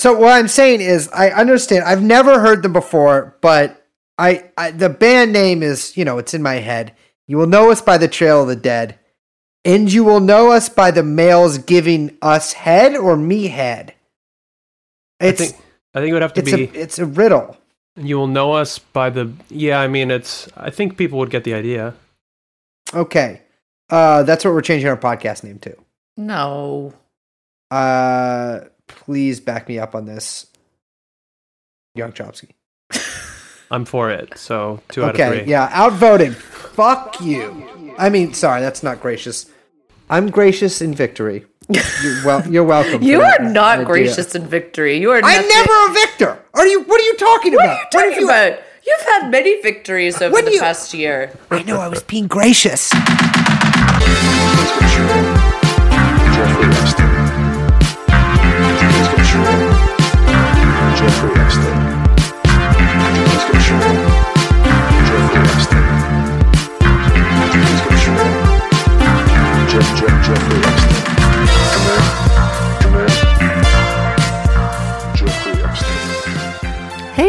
So what I'm saying is, I understand. I've never heard them before, but I, I the band name is, you know, it's in my head. You will know us by the Trail of the Dead, and you will know us by the males giving us head or me head. It's I think I think it would have to it's be. a it's a riddle. you will know us by the. Yeah, I mean, it's. I think people would get the idea. Okay, uh, that's what we're changing our podcast name to. No. Uh, please back me up on this, Young Chomsky. I'm for it. So two out of Okay, three. yeah, outvoted. Fuck you. I mean, sorry, that's not gracious. I'm gracious in victory. You're, well, you're welcome. for You that are not idea. gracious in victory. You are I'm never a victor. Are you? What are you talking What about? are you talking have you- about? You've had many victories over When the you- past year. I know I was being gracious.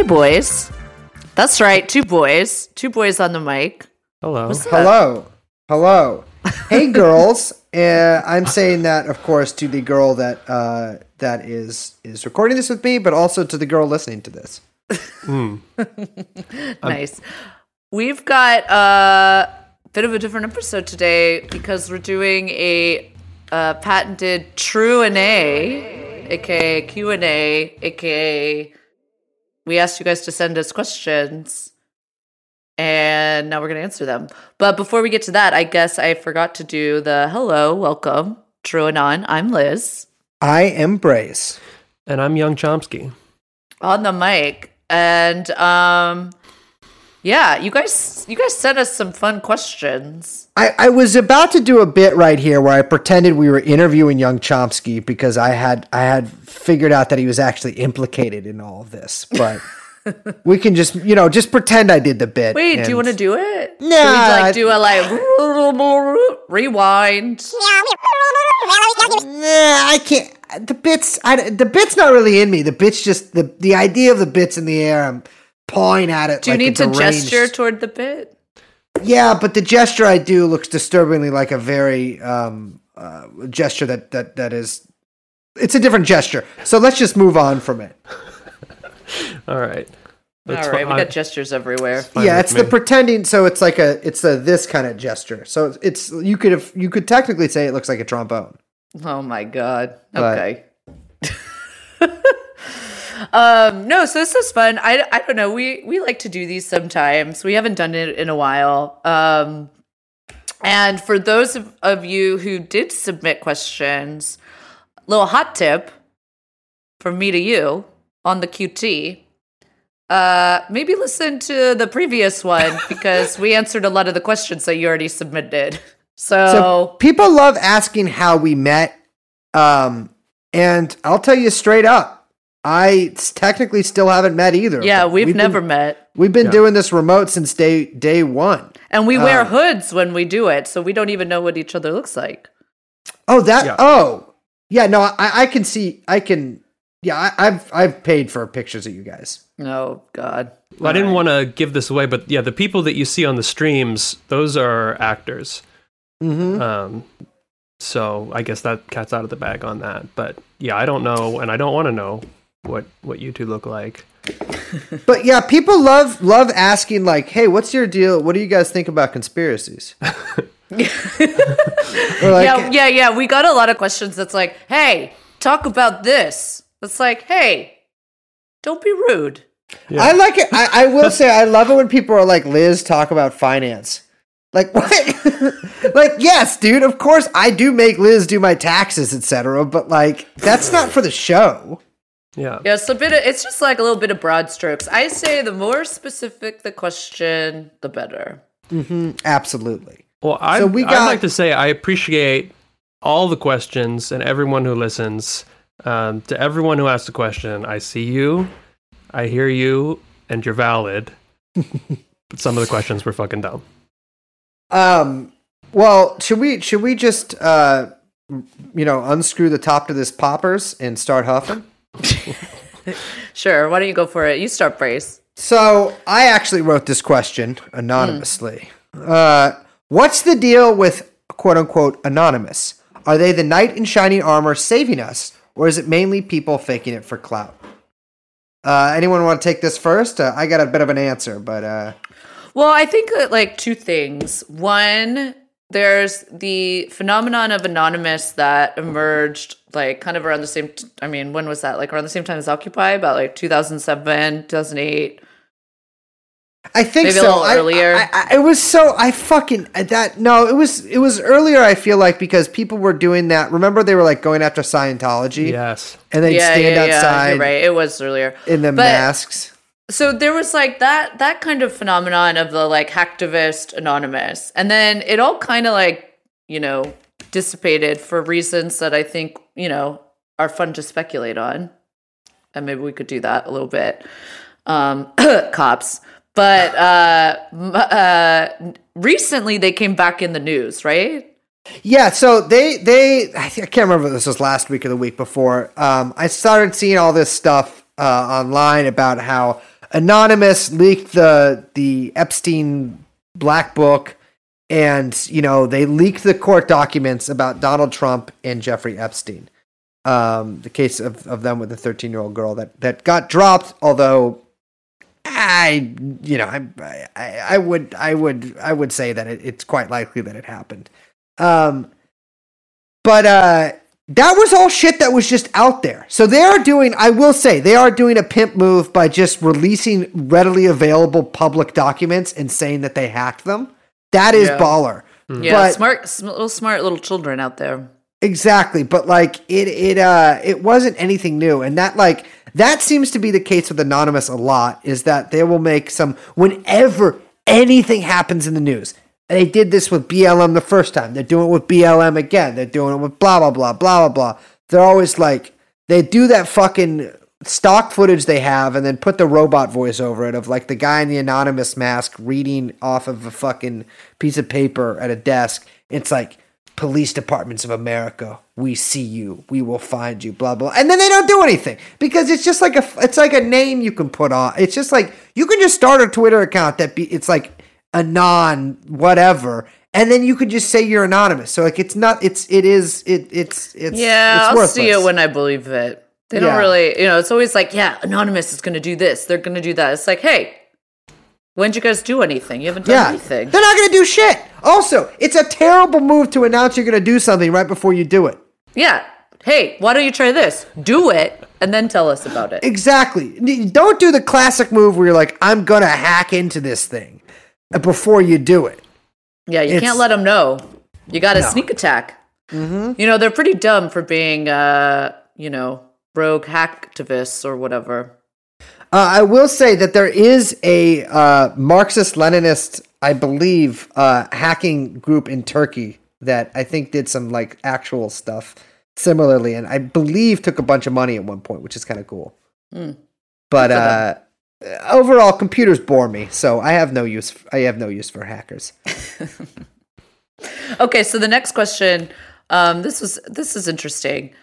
Hey, boys. That's right, two boys. Two boys on the mic. Hello. Hello, hello. Hey, girls. Uh, I'm saying that, of course, to the girl that uh, that is is recording this with me, but also to the girl listening to this. Nice. We've got a bit of a different episode today because we're doing a, uh patented true and A, aka Q and A, aka we asked you guys to send us questions, and now we're gonna answer them. But before we get to that, I guess I forgot to do the hello, welcome, TrueAnon. I'm Liz I am Brace. And I'm Young Chomsky. on the mic, and um, yeah, you guys, you guys sent us some fun questions. I, I was about to do a bit right here where I pretended we were interviewing young Chomsky because I had I had figured out that he was actually implicated in all of this. But we can just you know just pretend I did the bit. Wait, do you want to do it? Nah, we I- like do a like rewind? Nah, I can't. The bits, I, the bits not really in me. The bits just the the idea of the bits in the air. I'm pawing at it. Do you like need a to deranged- gesture toward the bit? Yeah, but the gesture I do looks disturbingly like a very um, uh, gesture that that that is. It's a different gesture. So let's just move on from it. All right. That's All right, we fi- got gestures everywhere. fine yeah, with it's the pretending. So it's like a it's a this kind of gesture. So it's you could have you could technically say it looks like a trombone. Oh my god. But- Okay. um no, so this is fun. I I don't know. We we like to do these sometimes. We haven't done it in a while. Um and for those of, of you who did submit questions, little hot tip from me to you on the QT. Uh, maybe listen to the previous one because we answered a lot of the questions that you already submitted. So So, people love asking how we met. Um, and I'll tell you straight up, I s- technically still haven't met either. of yeah, them. we've, been- never met. We've been Yeah. doing this remote since day day one. And we wear Uh, hoods when we do it, so we don't even know what each other looks like. Oh, that. Yeah. Oh, yeah. No, I, I can see. I can. Yeah, I, I've I've paid for pictures of you guys. Oh God. Well, I didn't want to give this away, but yeah, the people that you see on the streams, those are actors. Mm-hmm. Um, so I guess that cat's out of the bag on that. But yeah, I don't know, and I don't want to know what what you two look like. But yeah, people love love asking like, "Hey, what's your deal? What do you guys think about conspiracies?" Like, yeah, yeah, yeah. We got a lot of questions that's like, hey, talk about this. It's like, hey, don't be rude. I like it. I, I will say I love it when people are like, "Liz, talk about finance." Like what? like yes, dude. Of course, I do make Liz do my taxes, etc. But like, that's not for the show. Yeah. Yeah, it's a bit of, it's just like a little bit of broad strokes. I say the more specific the question, the better. Absolutely. Well, I, So we I'd like to say I appreciate all the questions and everyone who listens. Um, to everyone who asked a question, I see you, I hear you, and you're valid. but some of the questions were fucking dumb. Um. Well, should we should we just uh, you know, unscrew the top to this poppers and start huffing? Sure. Why don't you go for it? You start, Brace. So I actually wrote this question anonymously. Uh, what's the deal with quote unquote anonymous? Are they the knight in shining armor saving us, or is it mainly people faking it for clout? Uh, anyone want to take this first? Uh, I got a bit of an answer, but uh, Well, I think that like two things. One, there's the phenomenon of anonymous that emerged like kind of around the same. T- I mean, when was that? Like around the same time as Occupy, about like 2007, 2008. I think Maybe a so. little I- earlier. I, I, it was so I fucking uh, that no, it was it was earlier. I feel like because people were doing that. Remember, they were like going after Scientology, Yes. and they'd yeah, stand yeah, yeah. outside You're right. It was earlier. in the But- masks. so there was like that that kind of phenomenon of the like hacktivist anonymous and then it all kind of like you know dissipated for reasons that i think you know are fun to speculate on. And maybe we could do that a little bit. Um cops. But uh, uh recently they came back in the news right? Yeah, so they they I, think, I can't remember if this was last week or the week before. Um, I started seeing all this stuff uh, online about how Anonymous leaked the the Epstein black book, and you know they leaked the court documents about Donald Trump and Jeffrey Epstein. Um, the case of, of them with the 13 year old girl that that got dropped, although I, you know, I, I, I would, I would, I would say that it, it's quite likely that it happened. Um, but uh, that was all shit that was just out there. So they are doing, I will say, they are doing a pimp move by just releasing readily available public documents and saying that they hacked them. That is Yeah. baller. yeah But- smart sm- little smart little children out there Exactly, but like it it uh it wasn't anything new and that like that seems to be the case with anonymous a lot is that they will make some whenever anything happens in the news. They did this with BLM the first time. They're doing it with BLM again. They're doing it with blah blah blah blah blah blah. They're always like they do that fucking stock footage they have and then put the robot voice over it of like the guy in the anonymous mask reading off of a fucking piece of paper at a desk. It's like police departments of America, we see you, we will find you, blah blah. And then they don't do anything because it's just like a it's like a name you can put on. It's just like you can just start a Twitter account that be it's like anon whatever. And then you could just say you're anonymous. So like it's not it's it is it it's it's Yeah, it's I'll worthless. see it when I believe it. They Yeah. don't really, you know, it's always like, yeah, Anonymous is going to do this. They're going to do that. It's like, hey, when did you guys do anything? You haven't done Yeah, anything. they're not going to do shit. Also, it's a terrible move to announce you're going to do something right before you do it. Yeah. Hey, why don't you try this? Do it and then tell us about it. Exactly. Don't do the classic move where you're like, I'm going to hack into this thing before you do it. Yeah, you It's- can't let them know. You got to sneak attack. Mm-hmm. You know, they're pretty dumb for being, uh, you know, rogue hacktivists or whatever. Uh, I will say that there is a uh, Marxist Leninist, I believe, uh, hacking group in Turkey that I think did some like actual stuff similarly, and I believe took a bunch of money at one point, which is kind of cool. But uh, overall, computers bore me, so I have no use. I have no use for hackers. Okay, so the next question, um, this was this is interesting.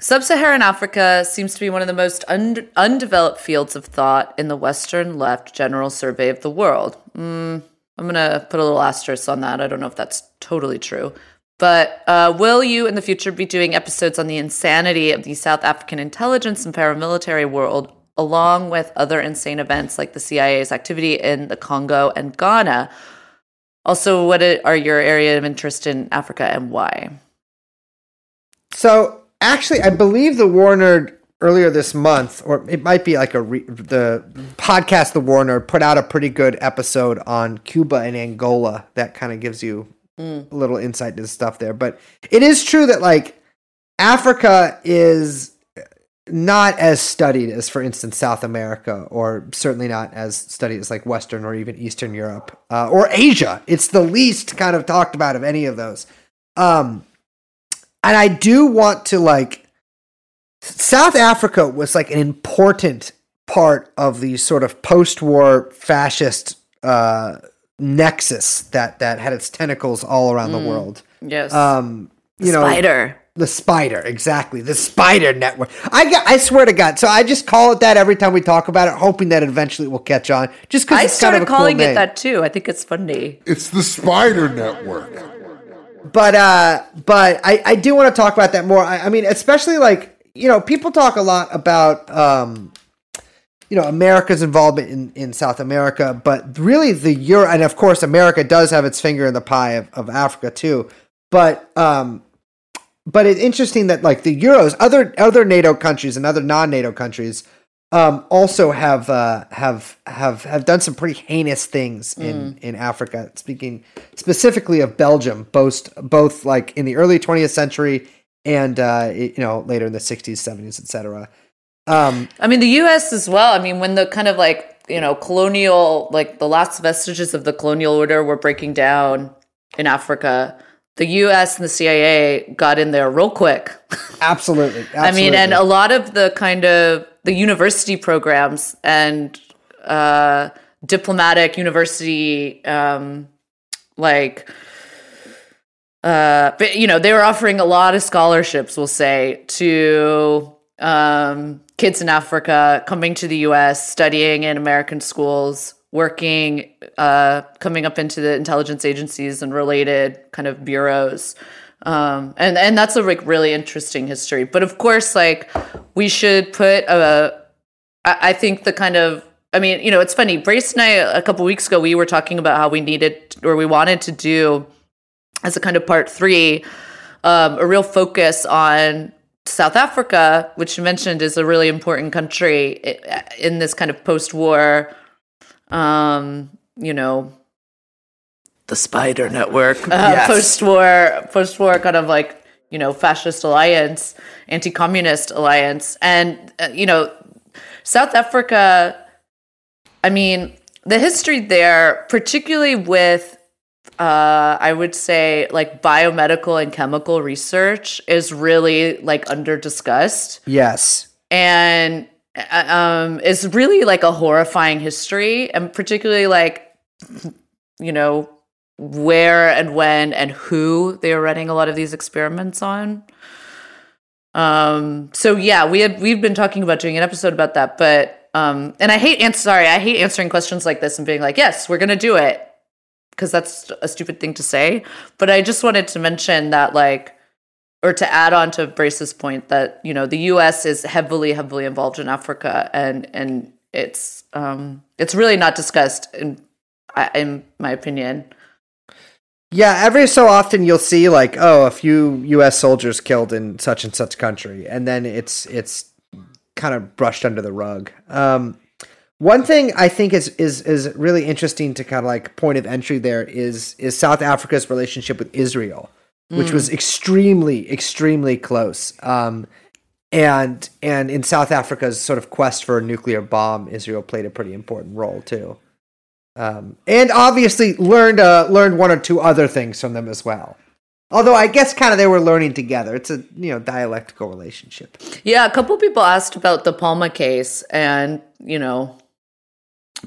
Sub-Saharan Africa seems to be one of the most un- undeveloped fields of thought in the Western left general survey of the world. Mm, I'm gonna put a little asterisk on that. I don't know if that's totally true, but uh, will you in the future be doing episodes on the insanity of the South African intelligence and paramilitary world, along with other insane events like the CIA's activity in the Congo and Ghana? Also, what are your area of interest in Africa and why? So actually, I believe the Warner earlier this month, or it might be like a re- the podcast. The Warner put out a pretty good episode on Cuba and Angola that kind of gives you a little insight to stuff there. But it is true that like Africa is not as studied as, for instance, South America, or certainly not as studied as like Western or even Eastern Europe uh, or Asia. It's the least kind of talked about of any of those. Um, and I do want to like South Africa was like an important part of the sort of post-war fascist uh, nexus that that had its tentacles all around the world. Yes. Um, you know, Spider. The spider, exactly. The spider network. I got, I swear to God. So I just call it that every time we talk about it, hoping that eventually it will catch on. Just because I it's kind started of a cool calling it name. that too. I think it's funny. It's the Spider Network. But uh but I, I do want to talk about that more. I, I mean, especially like you know, people talk a lot about um you know America's involvement in, in South America, but really the Euro and of course America does have its finger in the pie of, of Africa too. But um but it's interesting that like the Euros, other other NATO countries and other non NATO countries um, also have uh, have have have done some pretty heinous things in in Africa. Speaking specifically of Belgium, both both like in the early 20th century and uh, you know later in the 60s, 70s, etc. Um, I mean, the U.S. as well. I mean, when the kind of like you know colonial, like the last vestiges of the colonial order were breaking down in Africa, the U.S. and the CIA got in there real quick. absolutely, absolutely. I mean, and a lot of the kind of the university programs and uh, diplomatic university, um, like, uh, but you know, they were offering a lot of scholarships. We'll say to um, kids in Africa coming to the U.S., studying in American schools, working, uh, coming up into the intelligence agencies and related kind of bureaus. Um, and and that's a like really interesting history. But of course, like we should put a. I, I think the kind of. I mean, you know, it's funny. Brace and I a couple weeks ago we were talking about how we needed or we wanted to do as a kind of part three, um, a real focus on South Africa, which you mentioned is a really important country in this kind of post-war, um, you know, the Spider Network, uh, Yes. post-war, post-war kind of like you know fascist alliance, anti-communist alliance, and uh, you know, South Africa. I mean, the history there, particularly with uh, I would say like biomedical and chemical research is really like under discussed yes, and um, is really like a horrifying history and particularly like you know where and when and who they are running a lot of these experiments on um so yeah we had we've been talking about doing an episode about that but um and i hate ans- sorry i hate answering questions like this and being like yes we're gonna do it because that's a stupid thing to say. But I just wanted to mention that, like, or to add on to Brace's point that you know the U.S. is heavily, heavily involved in Africa, and and it's um it's really not discussed in in my opinion. yeah. Every so often you'll see like oh a few U.S. soldiers killed in such and such country, and then it's it's kind of brushed under the rug. Um, one thing I think is is is really interesting to kind of like point of entry there is is South Africa's relationship with Israel, which was extremely extremely close. Um, and and in South Africa's sort of quest for a nuclear bomb, Israel played a pretty important role too. Um, and obviously learned uh, learned one or two other things from them as well. Although I guess kind of they were learning together. It's a you know dialectical relationship. Yeah, a couple people asked about the Palme case, and you know,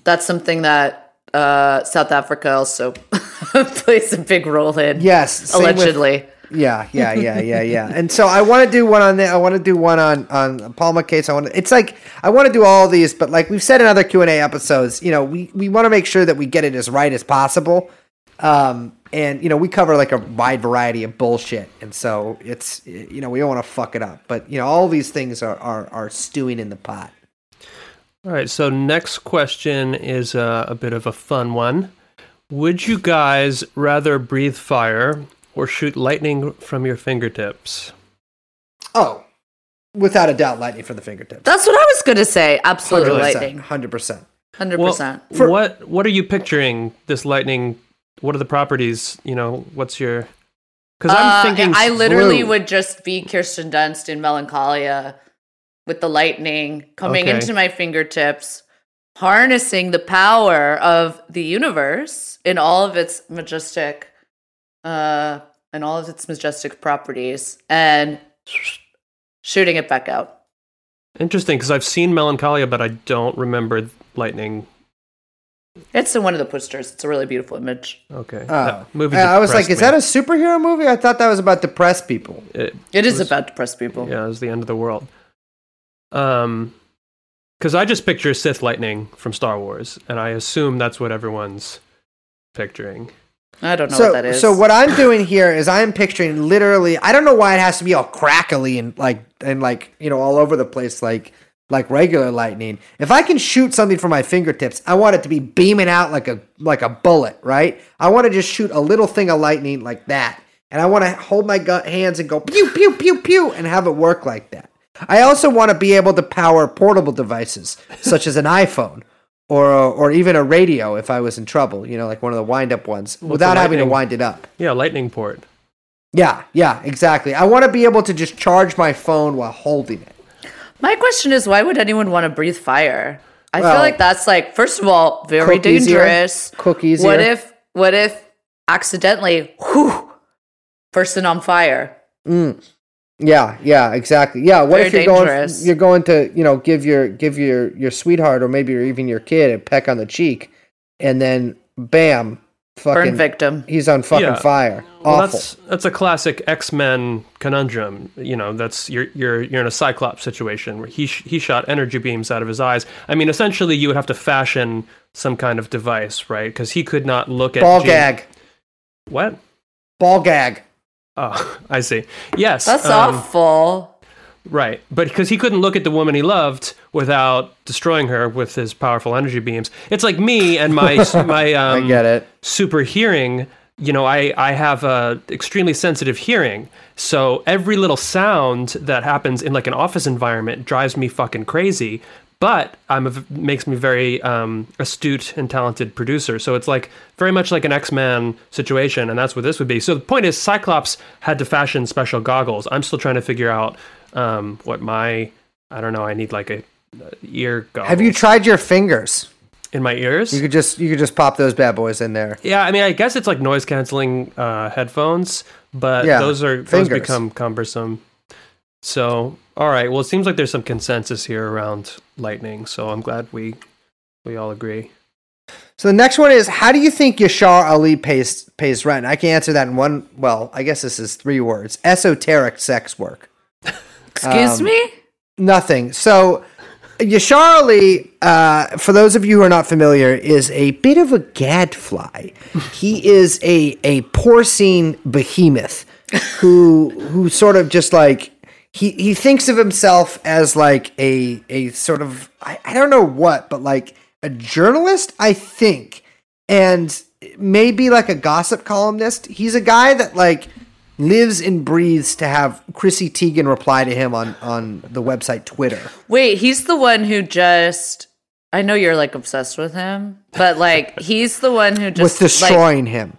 that's something that uh, South Africa also plays a big role in. Yes, same with- allegedly. Yeah, yeah, yeah, yeah, yeah. and so I want to do one on the, I want to do one on on Palme case. I want. It's like I want to do all these, but like we've said in other Q and A episodes, you know, we we want to make sure that we get it as right as possible. Um, and you know, we cover like a wide variety of bullshit, and so it's you know we don't want to fuck it up. But you know, all these things are are, are stewing in the pot. All right, so next question is uh, a bit of a fun one. Would you guys rather breathe fire or shoot lightning from your fingertips? Oh, without a doubt, lightning from the fingertips. That's what I was going to say. Absolutely, lightning, hundred percent. Hundred percent. what what are you picturing this lightning? What are the properties? You know, what's your? Because I'm Uh, thinking I literally blue. would just be Kirsten Dunst in Melancholia with the lightning coming Okay. into my fingertips, harnessing the power of the universe in all of its majestic, uh, and all of its majestic properties, and shooting it back out. Interesting, because I've seen Melancholia, but I don't remember lightning It's in one of the posters. It's a really beautiful image. Okay. Oh. That movie I I was like, depressed is that a superhero movie? I thought that was about depressed people. It, It is about depressed people. yeah, it was the end of the world. Um, because I just picture Sith lightning from Star Wars, and I assume that's what everyone's picturing. I don't know so, what that is. so what I'm doing here is I'm picturing literally. I don't know why it has to be all crackly and like and like you know all over the place like like regular lightning. If I can shoot something from my fingertips, I want it to be beaming out like a like a bullet, right? I want to just shoot a little thing of lightning like that, and I want to hold my gu- hands and go pew pew pew pew and have it work like that. I also want to be able to power portable devices such as an iPhone or or even a radio if I was in trouble, you know, like one of the wind up ones, without having to wind it up. Yeah, lightning port. Yeah, yeah, exactly. I want to be able to just charge my phone while holding it. My question is, why would anyone want to breathe fire? I Well, feel like that's like, first of all, very cook easier, dangerous. cook easier. What if, what if accidentally, whew, person on fire? Mm. Yeah, yeah, exactly. Yeah, what Very if you're going you're going to, you know, give your give your your sweetheart or maybe even your kid a peck on the cheek and then bam, fucking Burn victim. he's on fucking Yeah. fire. Well, Awful. that's that's a classic X Men conundrum. You know, that's you're you're you're in a Cyclops situation where he sh- he shot energy beams out of his eyes. I mean, essentially, you would have to fashion some kind of device, right? Because he could not look at Ball Jean- gag. What? Ball gag. Oh, I see. Yes, That's um, awful. Right, but because he couldn't look at the woman he loved without destroying her with his powerful energy beams. It's like me and my my um, I get it. super hearing. You know, I I have a extremely sensitive hearing, so every little sound that happens in like an office environment drives me fucking crazy. But I'm a, makes me very um, astute and talented producer. So it's like very much like an X Man situation, and that's what this would be. So the point is, Cyclops had to fashion special goggles. I'm still trying to figure out um, what my I don't know. I need like a, a ear goggles. Have you tried your fingers? in my ears? You could just you could just pop those bad boys in there. Yeah, I mean, I guess it's like noise canceling uh, headphones, but Yeah, those are those fingers. become cumbersome. So, all right. Well, it seems like there's some consensus here around lightning. So I'm glad we we all agree. So the next one is how do you think Yashar Ali pays pays rent? I can answer that in one. Well, I guess this is three words: esoteric sex work. Excuse um, me? Nothing. So Yashar Ali, uh, for those of you who are not familiar, is a bit of a gadfly. he is a a porcine behemoth who who sort of just like he he thinks of himself as like a a sort of I, I don't know what, but like a journalist, I think, and maybe like a gossip columnist. He's a guy that like lives and breathes to have Chrissy Teigen reply to him on on the website Twitter. Wait, he's the one who just. I know you're like obsessed with him, but like he's the one who just like, destroying him.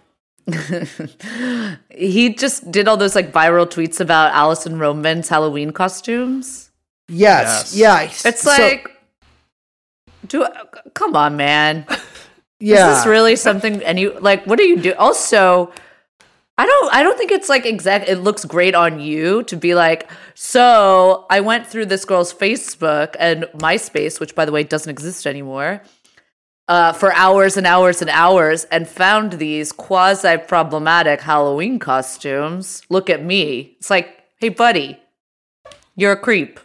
he just did all those like viral tweets about Alison Roman's Halloween costumes. Yes, Yes. yeah. It's so- like, do come on, man. yeah. Is this really something? And you like, what do you do? Also, I don't. I don't think it's like exact. It looks great on you to be like. So I went through this girl's Facebook and MySpace, which by the way doesn't exist anymore. Uh, for hours and hours and hours, and found these quasi problematic Halloween costumes. Look at me. It's like, hey, buddy, you're a creep.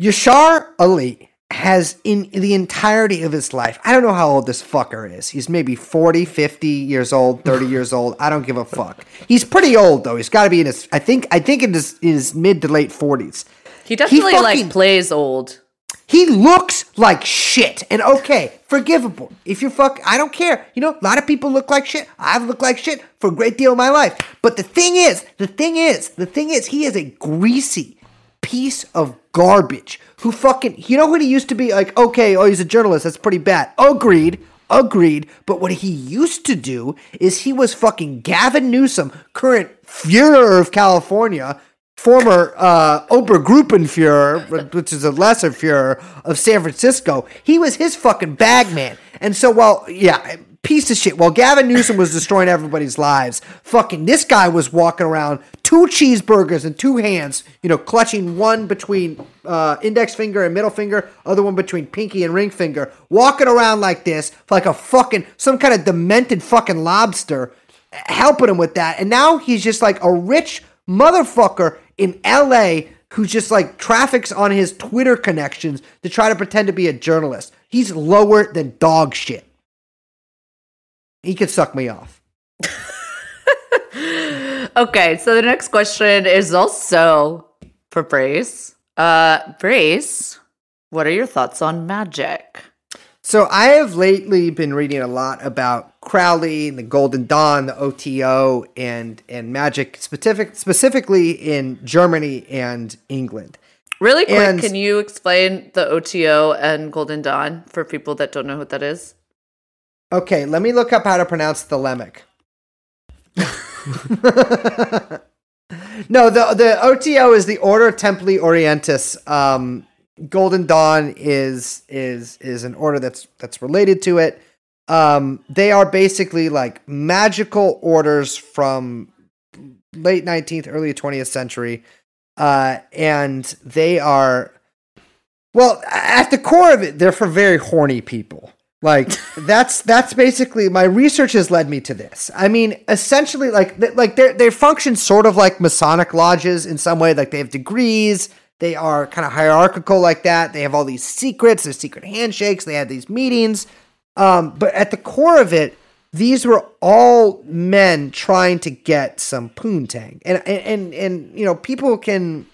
Yashar Ali has in the entirety of his life, I don't know how old this fucker is. He's maybe 40, 50 years old, 30 years old. I don't give a fuck. He's pretty old though. He's got to be in his I think I think in his, in his mid to late 40s. He definitely fucking- like plays old. He looks like shit. And okay, forgivable. If you're fuck, I don't care. You know, a lot of people look like shit. I've looked like shit for a great deal of my life. But the thing is, the thing is, the thing is, he is a greasy piece of garbage who fucking, you know what he used to be like, okay, oh, he's a journalist. That's pretty bad. Agreed. Agreed. But what he used to do is he was fucking Gavin Newsom, current Führer of California, former uh, Obergruppenführer, which is a lesser Führer of San Francisco. He was his fucking bag man. And so, while, yeah, piece of shit. While Gavin Newsom was destroying everybody's lives, fucking this guy was walking around two cheeseburgers in two hands, you know, clutching one between uh, index finger and middle finger, other one between pinky and ring finger, walking around like this, like a fucking some kind of demented fucking lobster, helping him with that. And now he's just like a rich motherfucker in L.A. Who just like traffics on his Twitter connections to try to pretend to be a journalist. He's lower than dog shit. He could suck me off. Okay, so the next question is also for Brace. Uh, Brace, what are your thoughts on magic? So I have lately been reading a lot about Crowley and the Golden Dawn, the OTO, and and magic specific specifically in Germany and England. Really quick, And- can you explain the OTO and Golden Dawn for people that don't know what that is? Okay, let me look up how to pronounce the Lemmic. no, the the OTO is the Order Templi Orientis. Um, Golden Dawn is is is an order that's that's related to it. Um, they are basically like magical orders from late 19th, early 20th century. Uh, and they are well, at the core of it, they're for very horny people. Like that's that's basically my research has led me to this. I mean, essentially, like th- like they they function sort of like Masonic lodges in some way. Like they have degrees. They are kind of hierarchical like that. They have all these secrets. There's secret handshakes. They had these meetings. Um, but at the core of it, these were all men trying to get some poontang. And and and, and you know, people can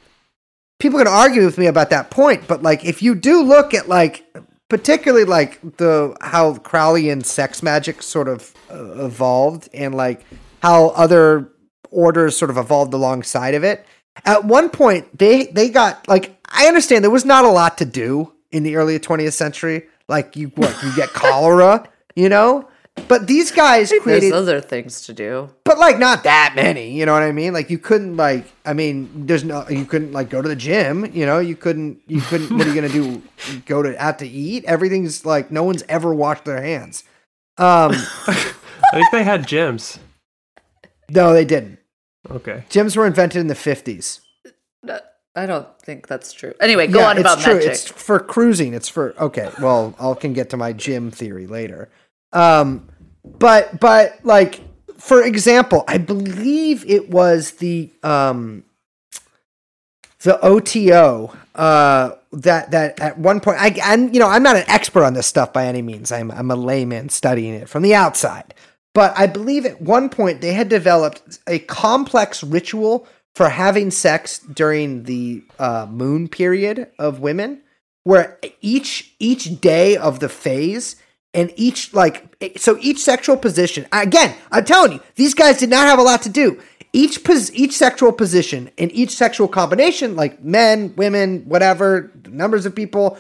people can argue with me about that point, but like if you do look at like particularly like the how Crowleyan sex magic sort of uh, evolved and like how other orders sort of evolved alongside of it. At one point they they got like I understand there was not a lot to do in the early 20th century. Like you what you get cholera, you know? But these guys created There's other things to do. but like not that many you know what i mean like you couldn't like i mean there's no you couldn't like go to the gym you know you couldn't you couldn't what are you gonna do go to out to eat everything's like no one's ever washed their hands um I think they had gyms. no they didn't Okay. gyms were invented in the 50s I don't think that's true. Anyway, go Yeah, on it's about true. magic. It's for cruising. It's for okay. Well, I can get to my gym theory later. Um, but but like for example, I believe it was the um the OTO uh that that at one point I and you know I'm not an expert on this stuff by any means. I'm I'm a layman studying it from the outside. But I believe at one point they had developed a complex ritual for having sex during the uh, moon period of women, where each each day of the phase and each like so each sexual position. Again, I'm telling you, these guys did not have a lot to do. Each pos- each sexual position and each sexual combination, like men, women, whatever numbers of people,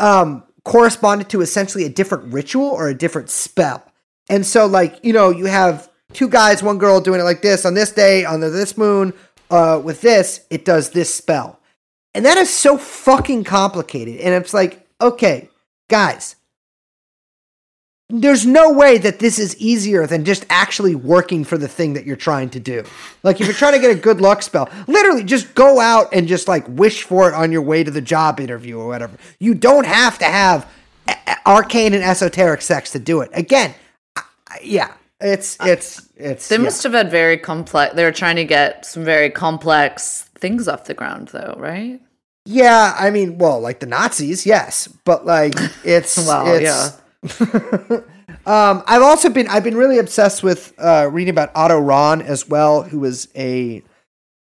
um, corresponded to essentially a different ritual or a different spell. And so, like, you know, you have two guys, one girl doing it like this on this day, on this moon, uh, with this, it does this spell. And that is so fucking complicated. And it's like, okay, guys, there's no way that this is easier than just actually working for the thing that you're trying to do. Like, if you're trying to get a good luck spell, literally just go out and just like wish for it on your way to the job interview or whatever. You don't have to have arcane and esoteric sex to do it. Again, yeah, it's, it's, it's, They yeah. must have had very complex. They were trying to get some very complex things off the ground, though, right? Yeah, I mean, well, like the Nazis, yes, but like it's Well, it's, um, I've also been I've been really obsessed with uh, reading about Otto Rahn as well, who was a,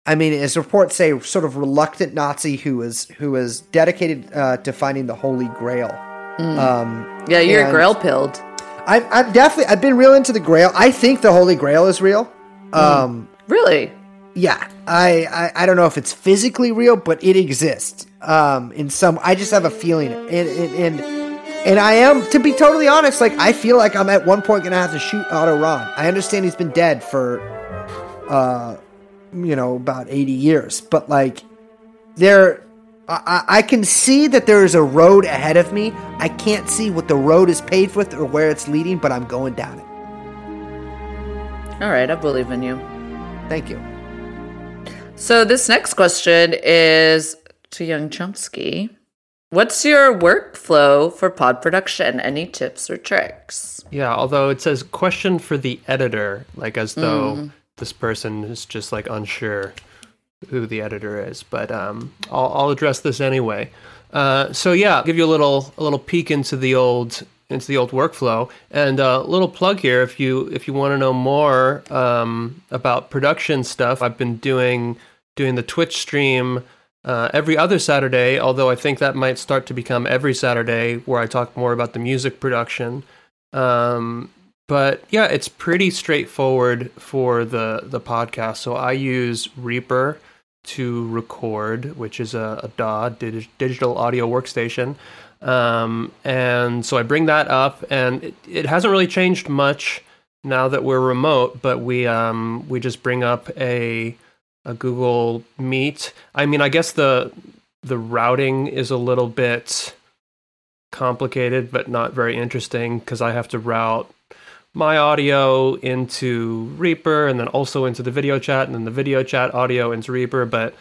I mean, as reports say, sort of reluctant Nazi who was who was dedicated uh, to finding the Holy Grail. Um, Yeah, you're And- grail pilled. I'm, I'm definitely I've been real into the Grail. I think the Holy Grail is real. Um, Really? yeah, I, I I don't know if it's physically real, but it exists. Um, in some, I just have a feeling, and and and, and I am to be totally honest. Like I feel like I'm at one point gonna have to shoot Otto Rahn. I understand he's been dead for, uh, you know, about eighty years, but like there, I, I I can see that there is a road ahead of me. I can't see what the road is paved with or where it's leading, but I'm going down it. All right, I believe in you. Thank you. So this next question is to Young Chomsky. What's your workflow for pod production? Any tips or tricks? Yeah, although it says question for the editor, like as though mm. this person is just like unsure who the editor is. But um, I'll, I'll address this anyway. Uh, so yeah, I'll give you a little a little peek into the old into the old workflow and a little plug here if you if you want to know more um, about production stuff. I've been doing doing the Twitch stream uh, every other Saturday, although I think that might start to become every Saturday, where I talk more about the music production. Um, but yeah, it's pretty straightforward for the the podcast. So I use Reaper to record, which is a, a DAW, dig- digital audio workstation. Um, and so I bring that up, and it, it hasn't really changed much now that we're remote. But we um, we just bring up a a Google Meet. I mean, I guess the the routing is a little bit complicated, but not very interesting because I have to route my audio into Reaper and then also into the video chat and then the video chat audio into Reaper, but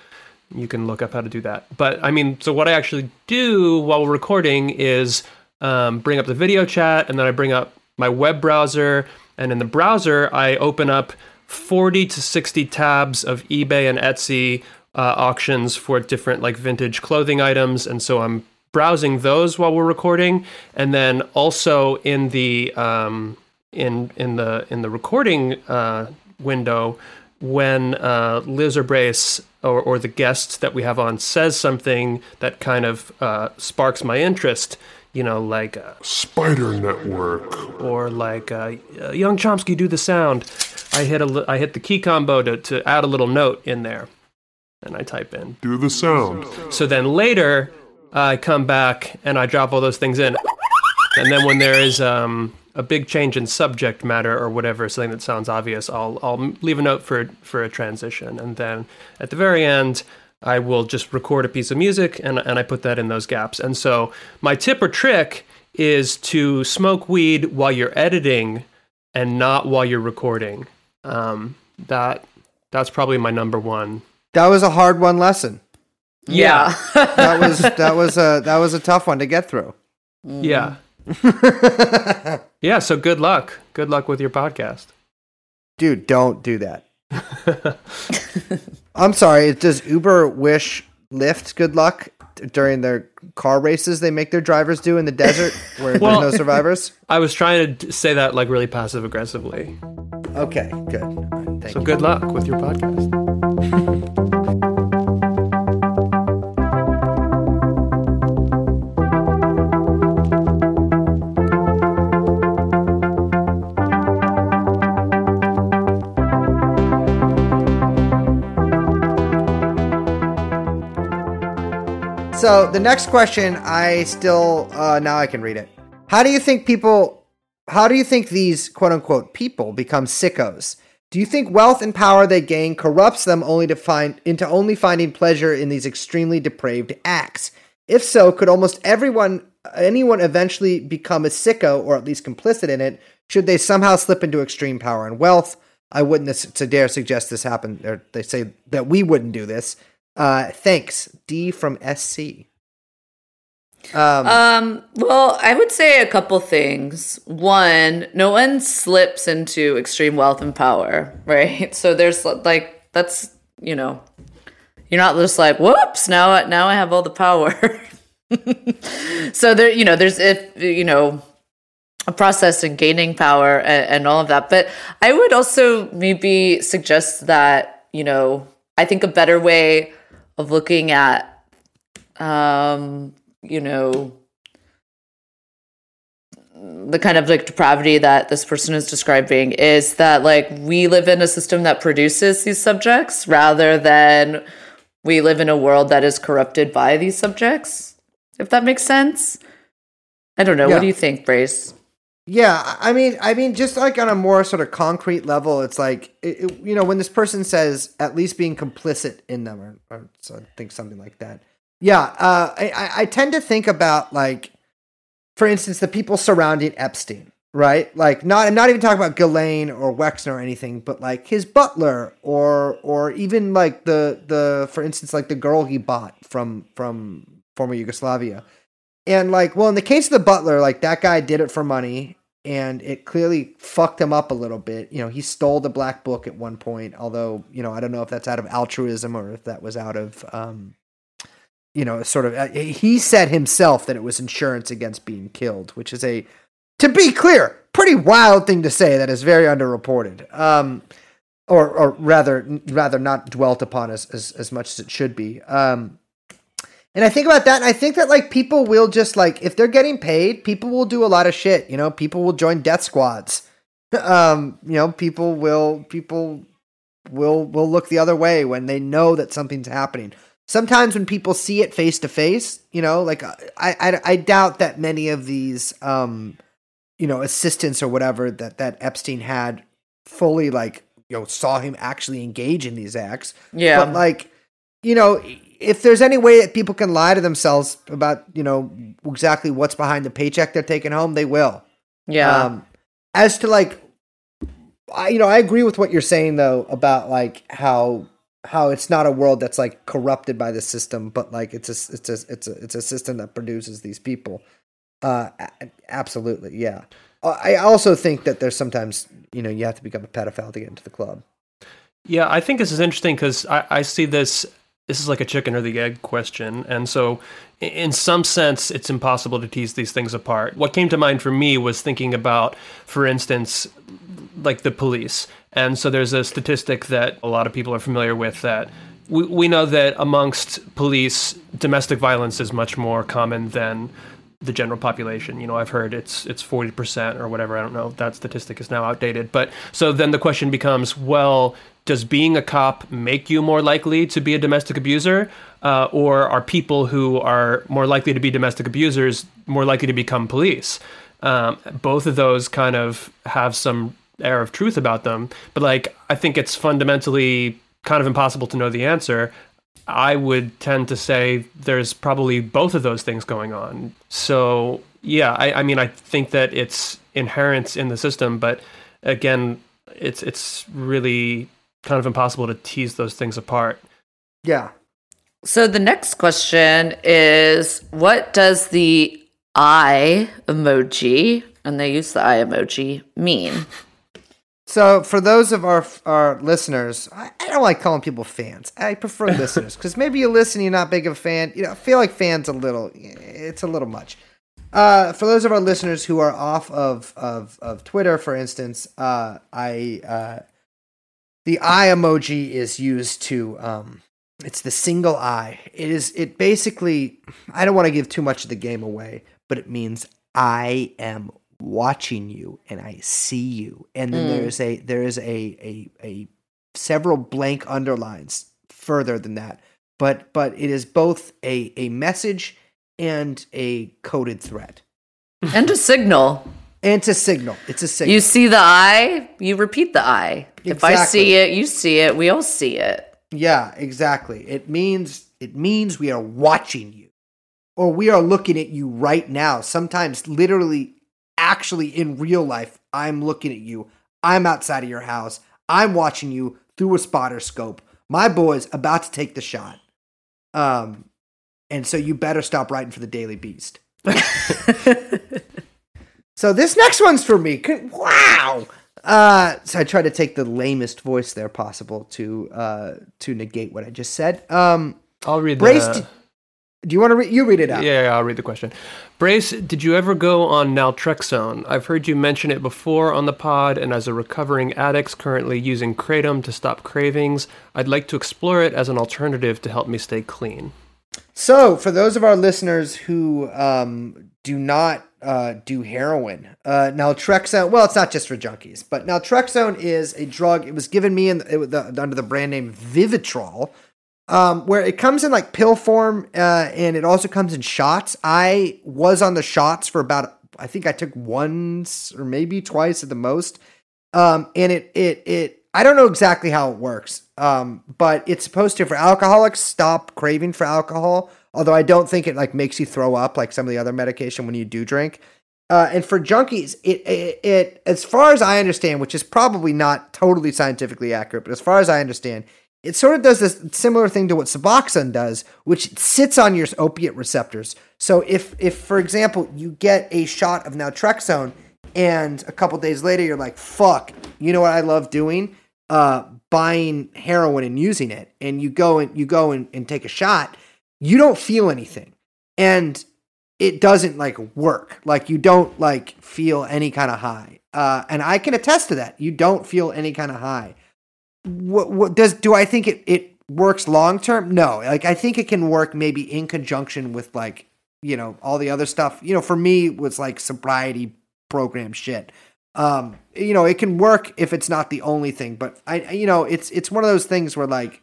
you can look up how to do that. But I mean, so what I actually do while we're recording is um, bring up the video chat and then I bring up my web browser. And in the browser, I open up 40 to 60 tabs of eBay and Etsy uh, auctions for different like vintage clothing items. And so I'm browsing those while we're recording. And then also in the, um, in in the in the recording uh, window when uh, Liz or Brace or, or the guest that we have on says something that kind of uh, sparks my interest, you know, like uh, Spider Network. or like uh, Young Chomsky do the sound. I hit a I hit the key combo to to add a little note in there, and I type in. Do the sound. So then later, I come back and I drop all those things in. And then when there is um, a big change in subject matter or whatever, something that sounds obvious, I'll, I'll leave a note for, for a transition. And then at the very end, I will just record a piece of music and, and I put that in those gaps. And so my tip or trick is to smoke weed while you're editing and not while you're recording. Um, that that's probably my number one. That was a hard one lesson. Yeah. That was that was a that was a tough one to get through. Yeah. yeah, so good luck. Good luck with your podcast. Dude, don't do that. I'm sorry. Does Uber wish Lyft good luck during their car races they make their drivers do in the desert where Well- there's no survivors? I was trying to say that like really passive aggressively. Okay, good. All right, thank So you. good luck with your podcast. So the next question, I still uh, now I can read it. How do you think people? How do you think these quote unquote people become sickos? Do you think wealth and power they gain corrupts them only to find into only finding pleasure in these extremely depraved acts? If so, could almost everyone anyone eventually become a sicko or at least complicit in it? Should they somehow slip into extreme power and wealth? I wouldn't to dare suggest this happen, or they say that we wouldn't do this. Uh, thanks, D from SC. Um, Um, well, I would say a couple things. One, no one slips into extreme wealth and power, right? So there's like that's you know, you're not just like whoops now now I have all the power. so there, you know, there's if you know a process in gaining power and, and all of that. But I would also maybe suggest that you know I think a better way of looking at um you know the kind of like depravity that this person is describing is that like we live in a system that produces these subjects rather than we live in a world that is corrupted by these subjects if that makes sense. I don't know. Yeah. what do you think brace Yeah, I mean, I mean, just like on a more sort of concrete level, it's like it, it- you know when this person says at least being complicit in them, or, or so I think something like that. Yeah, uh, I, I- I tend to think about like, for instance, the people surrounding Epstein, right? Like, not I'm not even talking about Ghislaine or Wexner or anything, but like his butler or or even like the the for instance like the girl he bought from from former Yugoslavia, and like well in the case of the butler, like that guy did it for money. And it clearly fucked him up a little bit. You know, he stole the black book at one point. Although, you know, I don't know if that's out of altruism or if that was out of um, you know, sort of, uh, he said himself that it was insurance against being killed, which is a, to be clear, pretty wild thing to say that is very underreported. Um, or, or rather, rather not dwelt upon as, as, as much as it should be. Um, and I think about that, and I think that like people will just like if they're getting paid, people will do a lot of shit. You know, people will join death squads. Um, you know, people will people will will look the other way when they know that something's happening sometimes when people see it face to face, you know, like I, I, I doubt that many of these, um, you know, assistants or whatever that that Epstein had fully like you know saw him actually engage in these acts. Yeah. But like, you know, if there's any way that people can lie to themselves about you know exactly what's behind the paycheck they're taking home, they will. yeah. Um, as to like, I you know I agree with what you're saying though about like how how it's not a world that's like corrupted by the system, but like it's a it's a it's a it's a system that produces these people. Uh, absolutely, yeah. Uh, I also think that there's sometimes you know you have to become a pedophile to get into the club. Yeah, I think this is interesting because I, I see this. This is like a chicken or the egg question, and so in some sense, it's impossible to tease these things apart. What came to mind for me was thinking about, for instance, like the police. And so there's a statistic that a lot of people are familiar with that we, we know that amongst police, domestic violence is much more common than the general population. You know, I've heard it's it's 40% or whatever. I don't know. That statistic is now outdated. But so then the question becomes, well, does being a cop make you more likely to be a domestic abuser? Uh, or are people who are more likely to be domestic abusers more likely to become police? Um, both of those kind of have some air of truth about them. But like, I think it's fundamentally kind of impossible to know the answer. I would tend to say there's probably both of those things going on. So yeah, I, I mean, I think that it's inherent in the system, but again, it's it's really kind of impossible to tease those things apart. Yeah, So the next question is what does the eye emoji, and they use the eye emoji, mean? So, for those of our our listeners, I, I don't like calling people fans. I prefer listeners because maybe you listen, you're not big of a fan. You know, I feel like fans a little. It's a little much. Uh, for those of our listeners who are off of of, of Twitter, for instance, uh, I uh, the eye emoji is used to um, it's the single eye. It is it basically. I don't want to give too much of the game away, but it means I am watching you and I see you. And then Mm. there's a there is a a a several blank underlines further than that. But but it is both a a message and a coded threat. and a signal. And it's a signal. It's a signal. You see the eye, you repeat the eye. If I see it, you see it. We all see it. Yeah, exactly. It means it means we are watching you. Or we are looking at you right now. Sometimes literally actually in real life, I'm looking at you. I'm outside of your house. I'm watching you through a spotter scope. My boy's about to take the shot. Um and so you better stop writing for the Daily Beast. so this next one's for me. Wow. Uh, so I tried to take the lamest voice there possible to uh, to negate what I just said. Um, I'll read Brace, the. d- do you want to read? You read it out. Yeah, yeah, I'll read the question. Brace, did you ever go on naltrexone? I've heard you mention it before on the pod, and as a recovering addict currently using kratom to stop cravings, I'd like to explore it as an alternative to help me stay clean. So, for those of our listeners who um, do not uh, do heroin, uh, naltrexone, well, it's not just for junkies, but naltrexone is a drug. It was given me in it, the, under the brand name Vivitrol, um, where it comes in like pill form uh, and it also comes in shots. I was on the shots for about, I think I took once or maybe twice at the most. Um, and it, it, it, I don't know exactly how it works, um, but it's supposed to, for alcoholics, stop craving for alcohol Although I don't think it like makes you throw up like some of the other medication when you do drink. Uh, and for junkies, it, it it as far as I understand, which is probably not totally scientifically accurate, but as far as I understand, it sort of does this similar thing to what Suboxone does, which sits on your opiate receptors. So if if for example you get a shot of naltrexone and a couple days later you're like, "Fuck, you know what I love doing? Uh, buying heroin and using it." And you go and you go and, and take a shot, you don't feel anything, and it doesn't like work. Like you don't like feel any kind of high. Uh, and I can attest to that. You don't feel any kind of high what, what does do I think it it works long term? No, like I think it can work maybe in conjunction with like you know all the other stuff. You know, for me it was like sobriety program shit. Um, you know, it can work if it's not the only thing, but I you know it's it's one of those things where like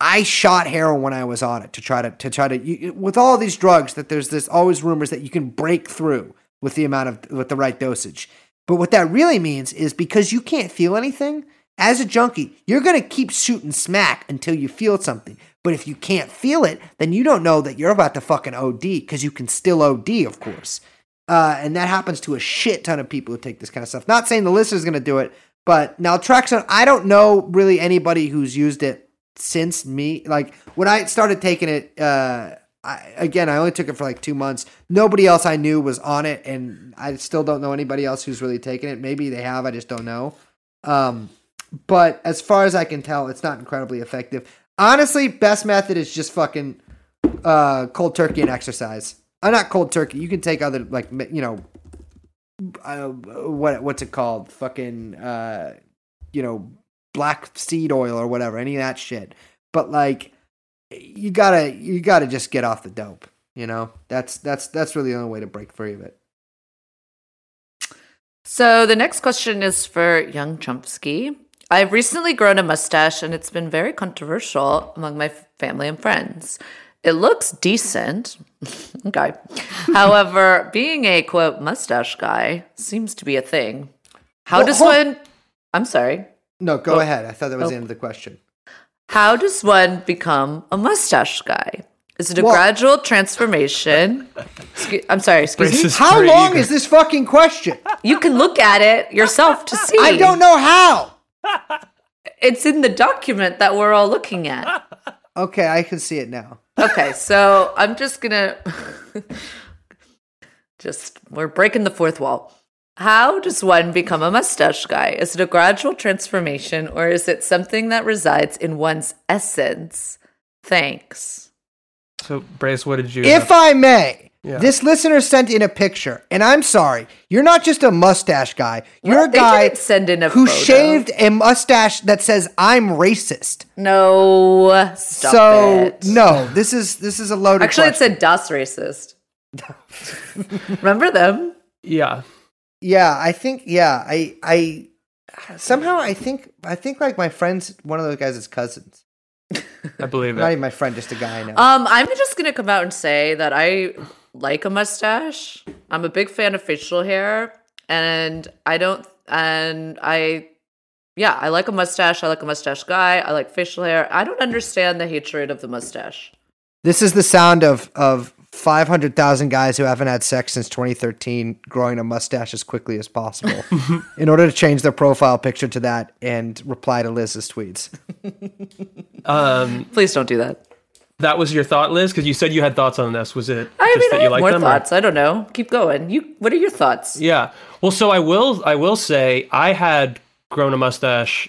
I shot heroin when I was on it to try to to try to you, with all these drugs that there's this always rumors that you can break through with the amount of with the right dosage. But what that really means is because you can't feel anything, as a junkie, you're going to keep shooting smack until you feel something. But if you can't feel it, then you don't know that you're about to fucking OD because you can still OD, of course. Uh, and that happens to a shit ton of people who take this kind of stuff. Not saying the listener's going to do it, but now naltrexone, I don't know really anybody who's used it since me. Like when I started taking it, uh, I, again, I only took it for like two months. Nobody else I knew was on it, and I still don't know anybody else who's really taken it. Maybe they have, I just don't know. Um, but as far as I can tell, it's not incredibly effective. Honestly, best method is just fucking uh, cold turkey and exercise. I'm uh, not cold turkey. You can take other like you know, uh, what what's it called? Fucking uh, you know, black seed oil or whatever. Any of that shit. But like, you gotta you gotta just get off the dope. You know, that's that's that's really the only way to break free of it. So the next question is for Young Chomsky. I've recently grown a mustache and it's been very controversial among my family and friends. It looks decent. okay. However, being a quote mustache guy seems to be a thing. How Well, does hold- one I'm sorry. No, go Oh. ahead. I thought that was Oh. the end of the question. How does one become a mustache guy? Is it a Well- gradual transformation? Excuse, I'm sorry, excuse me. How long eager. is this fucking question? You can look at it yourself to see. I don't know how. It's in the document that we're all looking at. Okay, I can see it now. Okay, so I'm just gonna just we're breaking the fourth wall. How does one become a mustache guy? Is it a gradual transformation or is it something that resides in one's essence? Thanks. So, Brace, what did you? If I may, Yeah. this listener sent in a picture, and I'm sorry, you're not just a mustache guy. You're What? a guy send in a who photo. shaved a mustache that says "I'm racist." No, stop so it. no, this is this is a loaded. Actually, it question. said Das Racist. Remember them? yeah, yeah. I think yeah. I I somehow I think I think like my friends, one of those guys is cousins. I believe it. Not it. even my friend, just a guy I know. Um, I'm just gonna come out and say that I like a mustache. I'm a big fan of facial hair, and I don't. And I, yeah, I like a mustache. I like a mustache guy. I like facial hair. I don't understand the hatred of the mustache. This is the sound of of five hundred thousand guys who haven't had sex since 2013 growing a mustache as quickly as possible in order to change their profile picture to that and reply to Liz's tweets. Um, Please don't do that. that was your thought, Liz, because you said you had thoughts on this. Was it I just mean, that I you have like more them? or- thoughts. I don't know. Keep going. You. What are your thoughts? Yeah. Well, so I will. I will say I had grown a mustache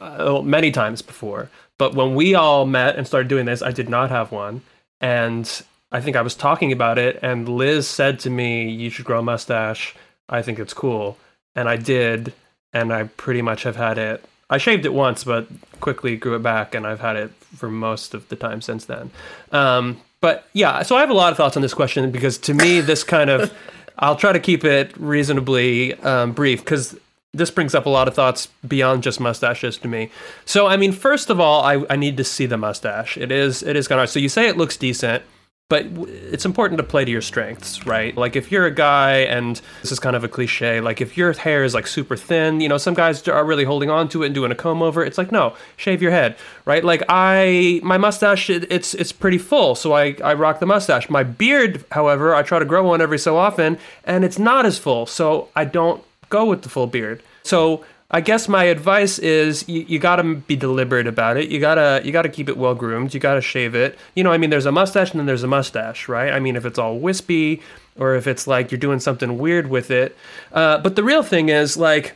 uh, many times before, but when we all met and started doing this, I did not have one, and I think I was talking about it, and Liz said to me, "You should grow a mustache. I think it's cool," and I did, and I pretty much have had it. I shaved it once, but quickly grew it back, and I've had it for most of the time since then. Um, but yeah, so I have a lot of thoughts on this question because to me, this kind of, I'll try to keep it reasonably um, brief because this brings up a lot of thoughts beyond just mustaches to me. So I mean, first of all, I, I need to see the mustache. It is it is kind of so you say it looks decent. But it's important to play to your strengths, right? Like if you're a guy, and this is kind of a cliche, like if your hair is like super thin, you know, some guys are really holding on to it and doing a comb over. It's like no, shave your head, right? Like I, my mustache, it, it's it's pretty full, so I I rock the mustache. My beard, however, I try to grow one every so often, and it's not as full, so I don't go with the full beard. So I guess my advice is you, you got to be deliberate about it. You gotta you gotta keep it well groomed. You gotta shave it. You know, I mean, there's a mustache and then there's a mustache, right? I mean, if it's all wispy or if it's like you're doing something weird with it. Uh, but the real thing is like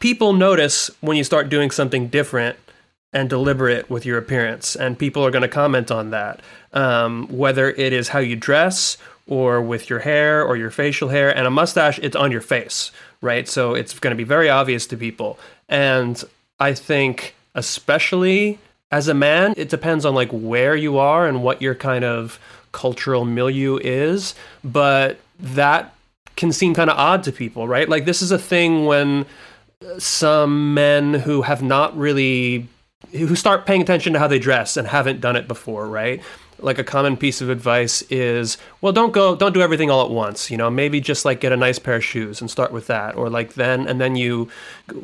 people notice when you start doing something different and deliberate with your appearance, and people are going to comment on that. Um, whether it is how you dress or with your hair or your facial hair, and a mustache, it's on your face, right? So it's going to be very obvious to people. And I think, especially as a man, it depends on like where you are and what your kind of cultural milieu is, but that can seem kind of odd to people, right? Like this is a thing when some men who have not really who start paying attention to how they dress and haven't done it before, right? Like a common piece of advice is, well, don't go, don't do everything all at once. You know, maybe just like get a nice pair of shoes and start with that, or like then and then you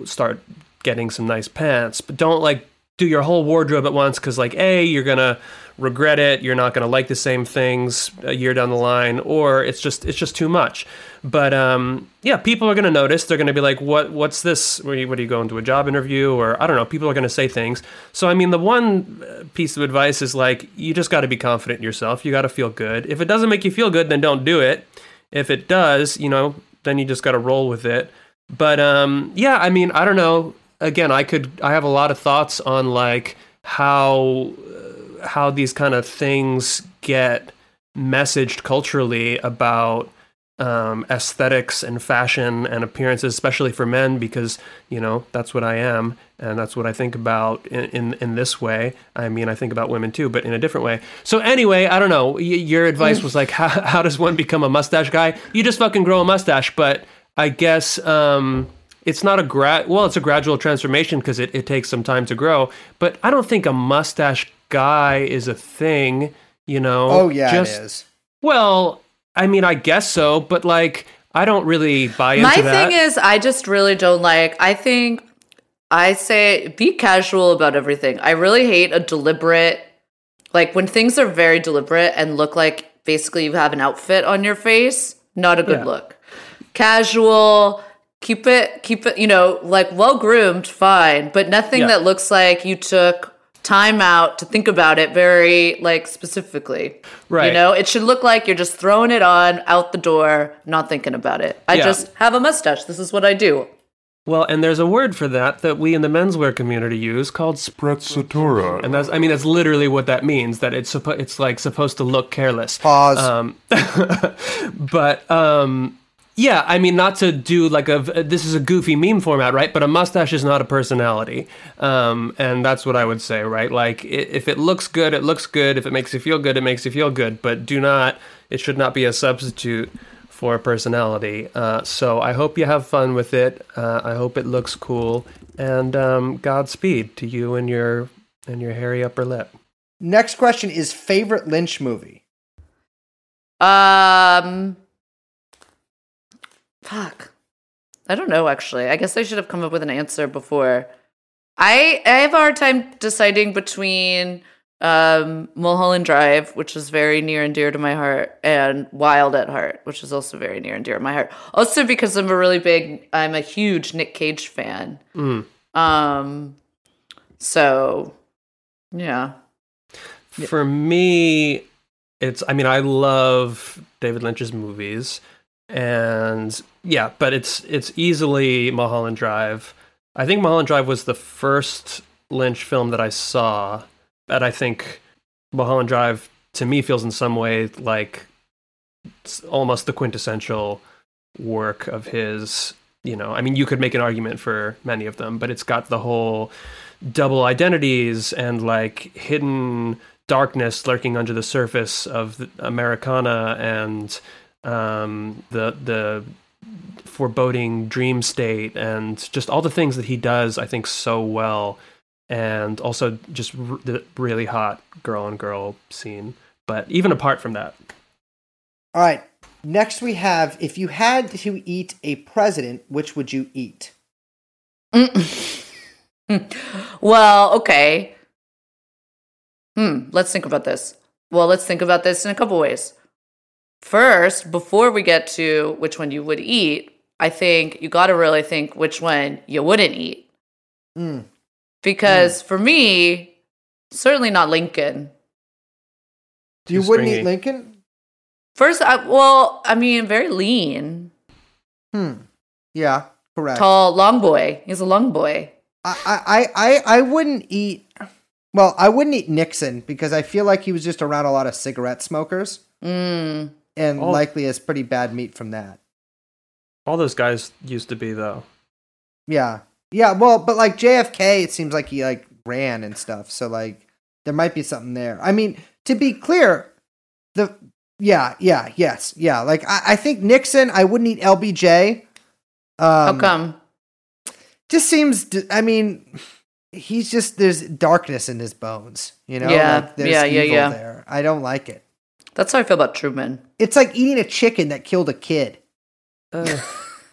start getting some nice pants, but don't like do your whole wardrobe at once because like a you're gonna regret it you're not gonna like the same things a year down the line or it's just it's just too much. But um, yeah people are gonna notice. They're gonna be like what what's this? What are you, what are you going to a job interview? Or i don't know people are gonna say things. So i mean the one uh, piece of advice is like you just got to be confident in yourself. You got to feel good. If it doesn't make you feel good then don't do it. If it does you know then you just got to roll with it. But um, yeah i mean i don't know. Again, I could I have a lot of thoughts on like how uh, how these kind of things get messaged culturally about um, aesthetics and fashion and appearances, especially for men, because you know that's what I am and that's what I think about in, in in this way. I mean, I think about women too, but in a different way. So anyway, I don't know. Y- your advice was like, how how does one become a mustache guy? You just fucking grow a mustache, but I guess. Um, it's not a grad well it's a gradual transformation because it, it takes some time to grow but i don't think a mustache guy is a thing you know Oh yeah, just it is. well i mean i guess so but like i don't really buy into My that thing is, I just really don't like. I think I say be casual about everything. I really hate a deliberate, like when things are very deliberate and look like basically you have an outfit on your face. Not a good Yeah. look. Casual. Keep it, keep it, you know, like well groomed, fine, but nothing Yeah. that looks like you took time out to think about it very like specifically. Right. You know, it should look like you're just throwing it on out the door, not thinking about it. I Yeah. just have a mustache. This is what I do. well and there's a word for that that we in the menswear community use called sp- Sprezzatura. and that's i mean that's literally what that means that it's suppo- it's like supposed to look careless Pause. Um, but um, yeah, I mean, not to do like a this is a goofy meme format, right? But a mustache is not a personality, um, and that's what I would say, right? Like, if it looks good, it looks good. If it makes you feel good, it makes you feel good. But do not, it should not be a substitute for a personality. Uh, so I hope you have fun with it. Uh, I hope it looks cool, and um, Godspeed to you and your and your hairy upper lip. Next question is favorite Lynch movie. Um, fuck. I don't know. Actually, I guess I should have come up with an answer before. I I have a hard time deciding between um, Mulholland Drive, which is very near and dear to my heart, and Wild at Heart, which is also very near and dear to my heart. Also because I'm a really big, I'm a huge Nick Cage fan. Mm. Um, so yeah. For me, it's I mean I love David Lynch's movies and yeah, but it's it's easily Mulholland Drive. I think Mulholland Drive was the first Lynch film that I saw, but I think Mulholland Drive to me feels in some way like almost the quintessential work of his. You know, I mean, you could make an argument for many of them, but it's got the whole double identities and like hidden darkness lurking under the surface of Americana and um, the the foreboding dream state and just all the things that he does, I think, so well. And also just r- the really hot girl on girl scene But even apart from that, All right. Next, we have if you had to eat a president, which would you eat? Well, okay. Hmm, let's think about this. Well, let's think about this in a couple ways. First, before we get to which one you would eat, I think you got to really think which one you wouldn't eat. Mm. Because for me, certainly not Lincoln. You Too wouldn't eat. Lincoln? First, I, well, I mean, very lean, Hmm. Yeah, correct. tall, long boy. He's a long boy. I, I, I, I wouldn't eat. Well, I wouldn't eat Nixon because I feel like he was just around a lot of cigarette smokers Mm. and Oh. likely has pretty bad meat from that. All those guys used to be though. Yeah, yeah. Well, but like JFK, it seems like he like ran and stuff. So like there might be something there. I mean, to be clear, the yeah, yeah, yes, yeah. Like I, I think Nixon, I wouldn't eat LBJ. Um, How come? just seems I mean he's just there's darkness in his bones you know Yeah, like, there's yeah, yeah, evil yeah. there i don't like it That's how I feel about Truman. it's like eating a chicken that killed a kid Uh,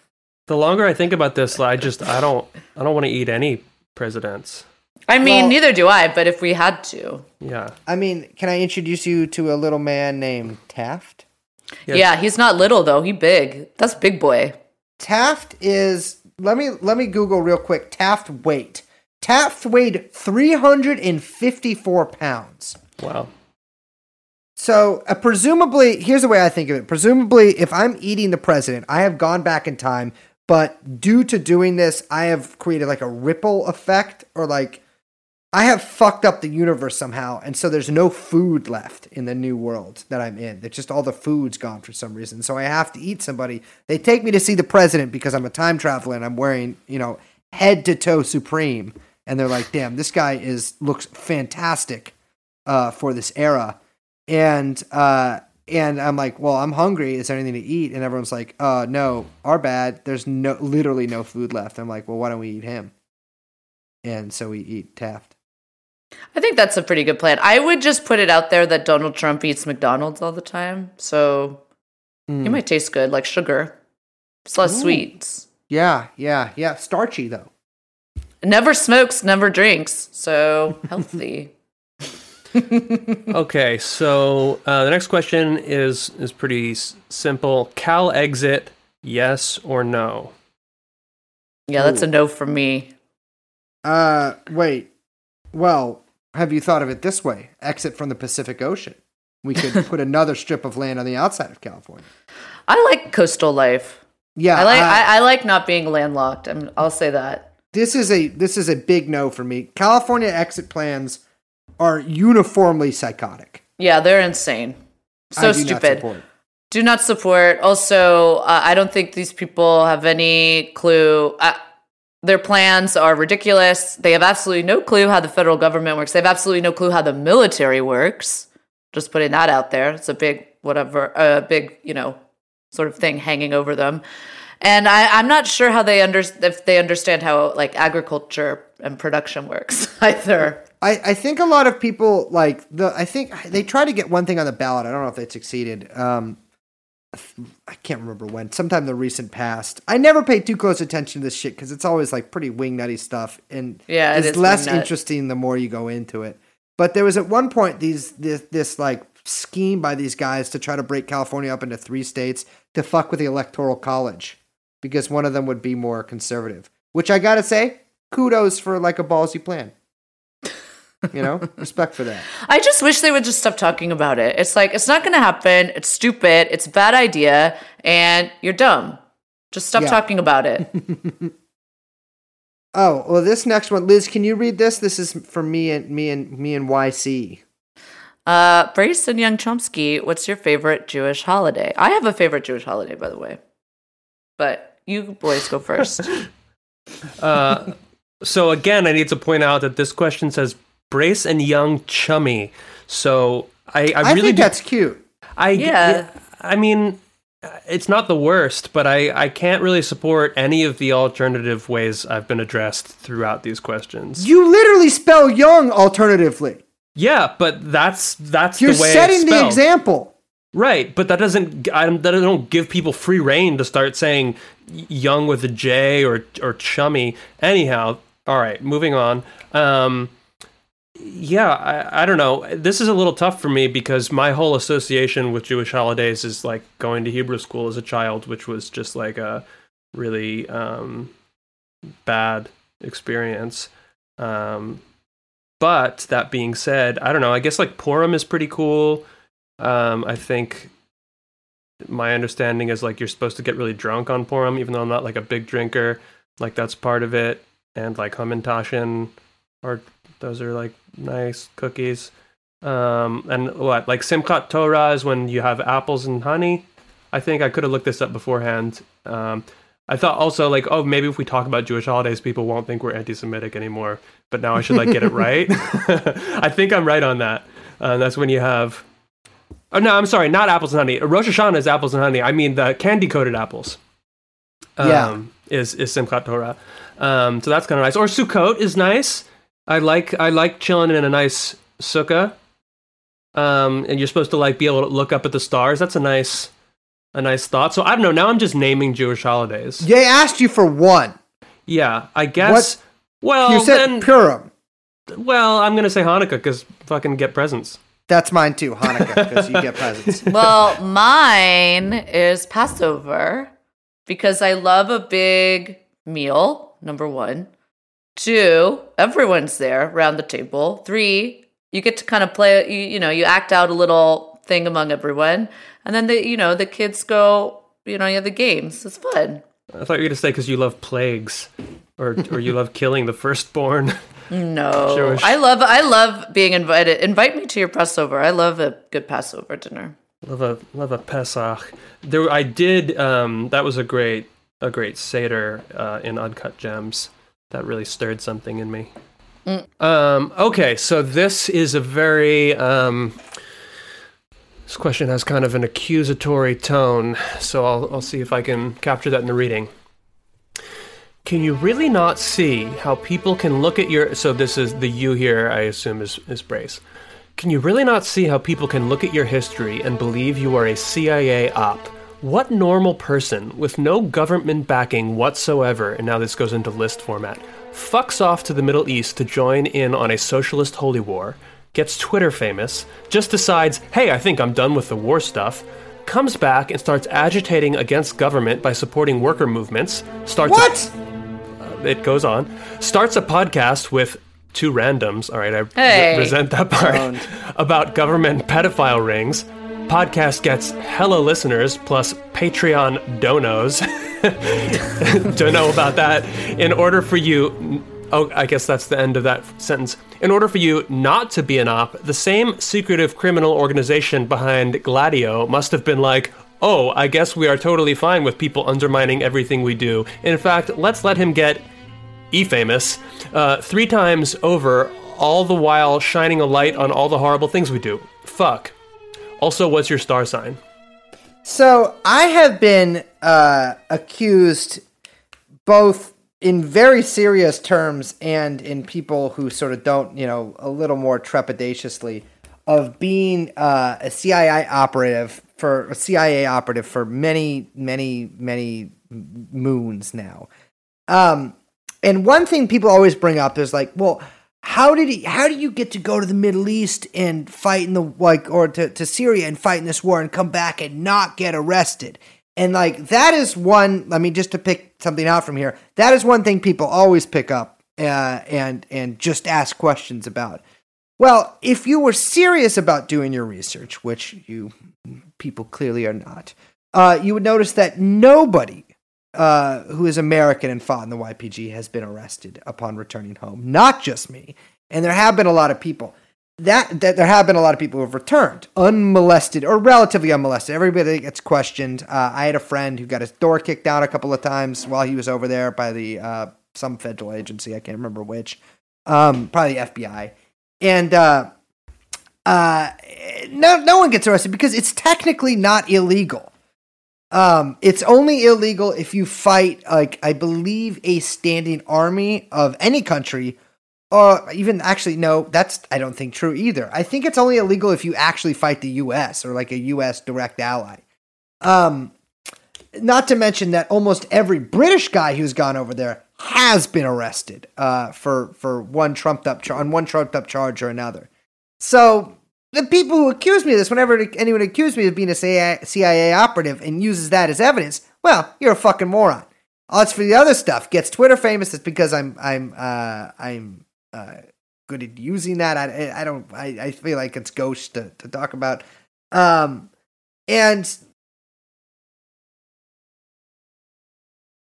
the longer I think about this, I just I don't I don't want to eat any presidents. I mean, Well- neither do I, but if we had to. Yeah. i mean can i introduce you to a little man named taft Yeah. Yeah, he's not little though. He big. That's big boy. taft is let me let me google real quick taft weight taft weighed 354 pounds Wow. So, uh, presumably, here's the way I think of it. Presumably, if I'm eating the president, I have gone back in time, but due to doing this, I have created like a ripple effect or like I have fucked up the universe somehow. And so there's no food left in the new world that I'm in. It's just all the food's gone for some reason. So I have to eat somebody. They take me to see the president because I'm a time traveler and I'm wearing, you know, head to toe supreme. And they're like, damn, this guy is looks fantastic uh, for this era and uh and I'm like, well, I'm hungry. Is there anything to eat? And everyone's like, uh, no, our bad. There's no, literally no food left. I'm like, well, why don't we eat him? And so we eat Taft. I think that's a pretty good plan. I would just put it out there that Donald Trump eats McDonald's all the time, so Mm. he might taste good, like sugar. It's less Ooh. sweets. Yeah, yeah, yeah. Starchy though. Never smokes, never drinks, so healthy. Okay, so uh, the next question is is pretty s- simple. Calexit, yes or no? yeah, that's a no from me. Uh, wait. Well, have you thought of it this way? Exit from the Pacific Ocean. We could put another strip of land on the outside of California. I like coastal life. Yeah, I like uh, I, I like not being landlocked. I'm, I'll say that. this is a this is a big no for me. California exit plans are uniformly psychotic. Yeah, they're insane. So I do not stupid. support. Do not support. Also, uh, I don't think these people have any clue. Uh, their plans are ridiculous. They have absolutely no clue how the federal government works. They have absolutely no clue how the military works. Just putting that out there. It's a big, whatever, a big, you know, sort of thing hanging over them. And I, I'm not sure how they under if they understand how like agriculture and production works either. I, I think a lot of people like the I think they tried to get one thing on the ballot. I don't know if they succeeded. Um, I can't remember when. Sometime in the recent past. I never paid too close attention to this shit because it's always like pretty wing nutty stuff, and Yeah, it's is less wingnut. interesting the more you go into it. But there was at one point these this this like scheme by these guys to try to break California up into three states to fuck with the electoral college because one of them would be more conservative. Which I gotta say, kudos for like a ballsy plan. You know, respect for that. I just wish they would just stop talking about it. It's like it's not going to happen. It's stupid. It's a bad idea, and you're dumb. Just stop Yeah. talking about it. Oh well, this next one, Liz, can you read this? This is for me and me and me and YC. uh, Brace and Young Chomsky, what's your favorite Jewish holiday? I have a favorite Jewish holiday, by the way, but you boys go first. Uh, so again, I need to point out that this question says brace and young chummy. So I, I, I, really think do, that's cute. I Yeah. I mean, it's not the worst, but I I can't really support any of the alternative ways I've been addressed throughout these questions. You literally spell young alternatively. Yeah, but that's that's You're the way setting it's the example. Right, but that doesn't I don't, that don't give people free reign to start saying young with a J or or chummy. Anyhow, all right, moving on. Um, yeah, I, I don't know. This is a little tough for me because my whole association with Jewish holidays is like going to Hebrew school as a child, which was just like a really um, bad experience. Um, but that being said, I don't know. I guess like Purim is pretty cool. Um, I think my understanding is like you're supposed to get really drunk on Purim, even though I'm not like a big drinker. Like that's part of it, and like Hamantashen, or those are like nice cookies. Um, and what like Simchat Torah is when you have apples and honey. I think I could have looked this up beforehand. Um, I thought also like, oh, maybe if we talk about Jewish holidays, people won't think we're anti-Semitic anymore. But now I should like get it right. I think I'm right on that. Uh, that's when you have. Oh no, I'm sorry, not apples and honey. Rosh Hashanah is apples and honey. I mean the candy coated apples. Um, Yeah. is is Simchat Torah. Um, so that's kind of nice. Or Sukkot is nice. I like I like chilling in a nice sukkah. Um, and you're supposed to like be able to look up at the stars. That's a nice a nice thought. So I don't know. Now I'm just naming Jewish holidays. They asked you for one. Yeah, I guess. What? Well, you said then, Purim. well, I'm gonna say Hanukkah because fucking get presents. That's mine too, Hanukkah, because you get presents. Well, mine is Passover because I love a big meal, number one. Two, everyone's there around the table. Three, you get to kind of play, you, you know, you act out a little thing among everyone. And then the, you know, the kids go, you know, you have the games. It's fun. I thought you were gonna say because you love plagues, or or you love killing the firstborn. No. I love, I love being invited. Invite me to your Passover. I love a good Passover dinner. love a love a Pesach. There, I did. Um, that was a great a great seder uh, in Uncut Gems. That really stirred something in me. Um, okay, so this is a very um, this question has kind of an accusatory tone. So I'll I'll see if I can capture that in the reading. Can you really not see how people can look at your so this is the you here I assume is is Brace. Can you really not see how people can look at your history and believe you are a CIA op? What normal person with no government backing whatsoever, and now this goes into list format, fucks off to the Middle East to join in on a socialist holy war, gets Twitter famous, just decides, hey, I think I'm done with the war stuff, comes back and starts agitating against government by supporting worker movements, starts a- what? Uh, it goes on. Starts a podcast with two randoms. All right, I Hey. resent that part. about government pedophile rings. Podcast gets hella listeners plus Patreon donos. Don't know about that. In order for you. Oh, I guess that's the end of that sentence. In order for you not to be an op, the same secretive criminal organization behind Gladio must have been like, oh, I guess we are totally fine with people undermining everything we do. In fact, let's let him get e famous uh, three times over, all the while shining a light on all the horrible things we do. Fuck. Also, what's your star sign? So I have been uh, accused both in very serious terms and in people who sort of don't, you know, a little more trepidatiously of being uh, a CIA operative for a CIA operative for many, many, many moons now. Um, and one thing people always bring up is like, well, how did he? How do you get to go to the Middle East and fight in the like, or to, to Syria and fight in this war and come back and not get arrested? And like that is one. I mean, just to pick something out from here, that is one thing people always pick up uh, and and just ask questions about. Well, if you were serious about doing your research, which you people clearly are not, uh, you would notice that nobody uh, who is American and fought in the YPG has been arrested upon returning home. Not just me, and there have been a lot of people. That, that there have been a lot of people who have returned unmolested or relatively unmolested. Everybody gets questioned. Uh, I had a friend who got his door kicked down a couple of times while he was over there by the uh, some federal agency. I can't remember which. Um, probably FBI. And uh, uh, no, no one gets arrested because it's technically not illegal. Um, it's only illegal if you fight, like I believe, a standing army of any country, or even actually no, that's I don't think true either. I think it's only illegal if you actually fight the U.S. or like a U.S. direct ally. Um, not to mention that almost every British guy who's gone over there has been arrested uh, for for one trumped up char- on one trumped up charge or another. So the people who accuse me of this, whenever anyone accuses me of being a CIA, operative and uses that as evidence, well, you're a fucking moron. Odds for the other stuff gets Twitter famous. It's because I'm I'm uh, I'm uh, good at using that. I I don't I, I feel like it's ghost to, to talk about. Um, and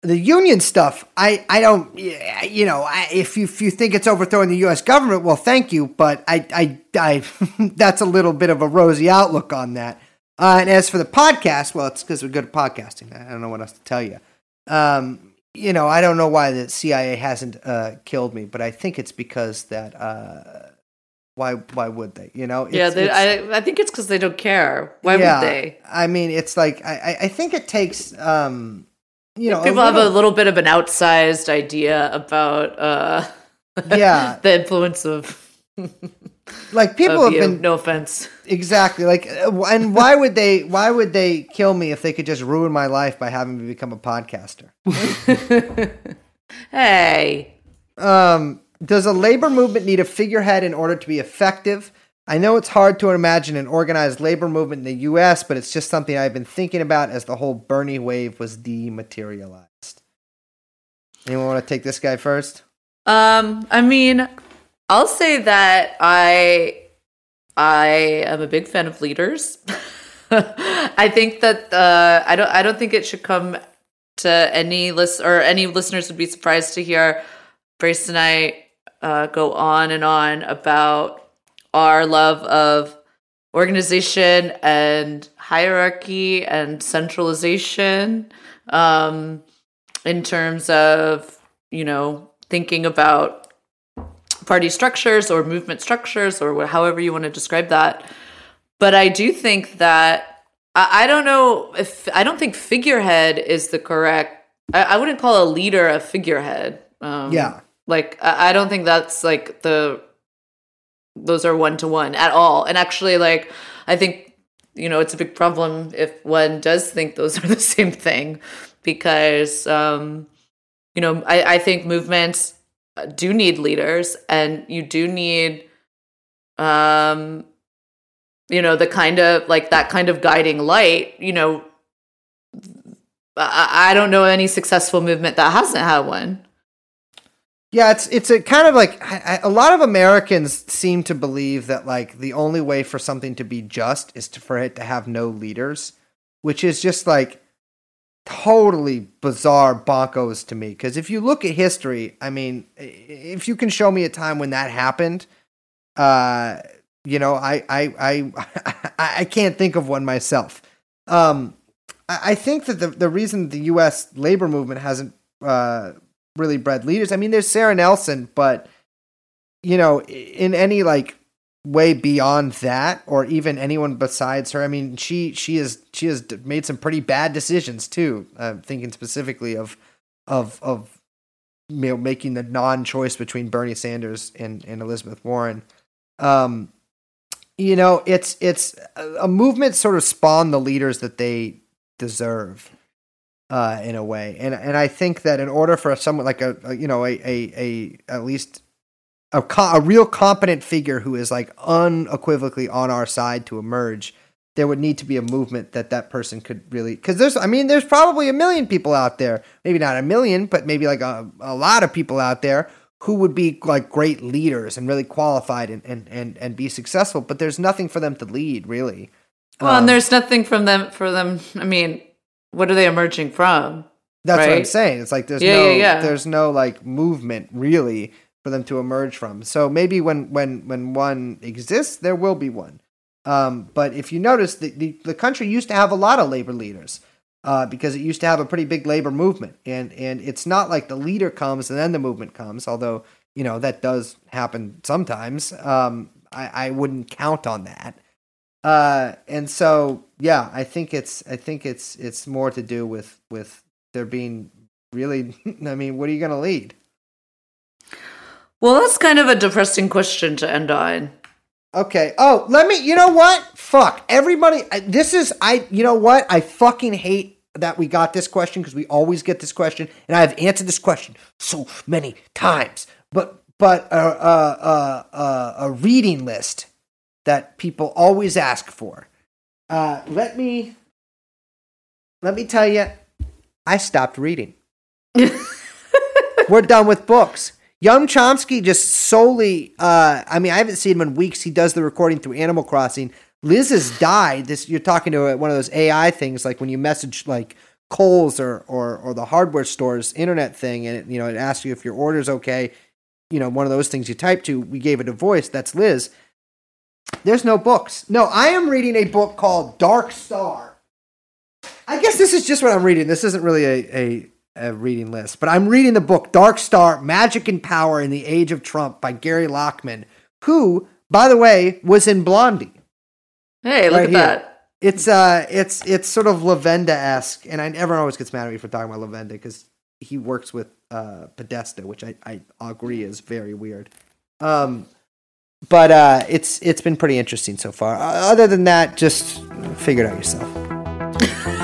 the union stuff, I, I don't, you know, I, if you if you think it's overthrowing the U.S. government, well, thank you, but I, I, I that's a little bit of a rosy outlook on that. Uh, and as for the podcast, well, it's because we're good at podcasting. I don't know what else to tell you. Um, you know, I don't know why the CIA hasn't uh, killed me, but I think it's because that. Uh, why? Why would they? You know? yeah, they, it's- I I think it's because they don't care. Why yeah, would they? I mean, it's like I, I- I think it takes, um, you know, a People have a little- little bit of an outsized idea about uh, Yeah. the influence of, like people have you. been No offense. exactly like, uh, and why would they? Why would they kill me if they could just ruin my life by having me become a podcaster? Hey, Um, does a labor movement need a figurehead in order to be effective? I know it's hard to imagine an organized labor movement in the U.S., but it's just something I've been thinking about as the whole Bernie wave was dematerialized. Anyone want to take this guy first? Um, I mean, I'll say that I I am a big fan of leaders. I think that uh, I don't I don't think it should come to any list or any listeners would be surprised to hear Brace and I uh, go on and on about our love of organization and hierarchy and centralization um, in terms of you know thinking about party structures or movement structures or however you want to describe that but i do think that i, I don't know if i don't think figurehead is the correct i, I wouldn't call a leader a figurehead um, Yeah. like I, I don't think that's like the those are one to one at all. And actually like i think you know it's a big problem if one does think those are the same thing because um you know i, I think movements do need leaders and you do need um you know the kind of like that kind of guiding light you know i, I don't know any successful movement that hasn't had one Yeah, it's it's a kind of like I, I- a lot of Americans seem to believe that like the only way for something to be just is to, for it to have no leaders, which is just like totally bizarre bonkos to me. Because if you look at history, I mean, if you can show me a time when that happened, uh, you know, I I I I, I can't think of one myself. Um, I, I think that the the reason the U.S. labor movement hasn't uh, really bred leaders. I mean, there's Sara Nelson, but you know, in any like way beyond that, or even anyone besides her. I mean, she she is she has made some pretty bad decisions too. Uh, thinking specifically of of of you know making the non-choice between Bernie Sanders and and Elizabeth Warren. Um, you know, it's it's a movement sort of spawned the leaders that they deserve uh, in a way. And and I think that in order for someone like a, a you know a, a a at least a co- a real competent figure who is like unequivocally on our side to emerge, there would need to be a movement that that person could really because there's I mean there's probably a million people out there, maybe not a million, but maybe like a, a lot of people out there who would be like great leaders and really qualified and and and, and be successful, but there's nothing for them to lead really. Well, Um, and there's nothing from them for them. I mean, what are they emerging from? That's what I'm saying. It's like there's Yeah, no yeah, yeah. there's no like movement really for them to emerge from. So maybe when when when one exists, there will be one. Um, but if you notice, the, the the country used to have a lot of labor leaders uh, because it used to have a pretty big labor movement, and and it's not like the leader comes and then the movement comes. Although you know that does happen sometimes. Um, I, I wouldn't count on that. Uh, and so yeah, I think it's I think it's it's more to do with with there being really. I mean, what are you going to lead? Well, that's kind of a depressing question to end on. Okay. Oh, let me. You know what? Fuck everybody. This is I. You know what? I fucking hate that we got this question because we always get this question, and I have answered this question so many times. But but a a a, a, a reading list that people always ask for. Uh, let me let me tell you, I stopped reading. We're done with books. Young Chomsky just solely, uh, I mean, I haven't seen him in weeks. He does the recording through Animal Crossing. Liz has died. This you're talking to one of those AI things, like when you message like Kohl's or or or the hardware store's internet thing, and it, you know it asks you if your order's okay. You know, one of those things you type to. We gave it a voice. That's Liz. There's no books. No, I am reading a book called Dark Star. I guess this is just what I'm reading. This isn't really a, a, a reading list, but I'm reading the book Dark Star Magic and Power in the Age of Trump by Gary Lachman, who, by the way, was in Blondie. Hey, look Right at here. that. It's uh it's it's sort of Levenda esque, and I everyone always gets mad at me for talking about Levenda because he works with uh Podesta, which I, I agree is very weird. Um but uh it's it's been pretty interesting so far. Other than that, just figure it out yourself.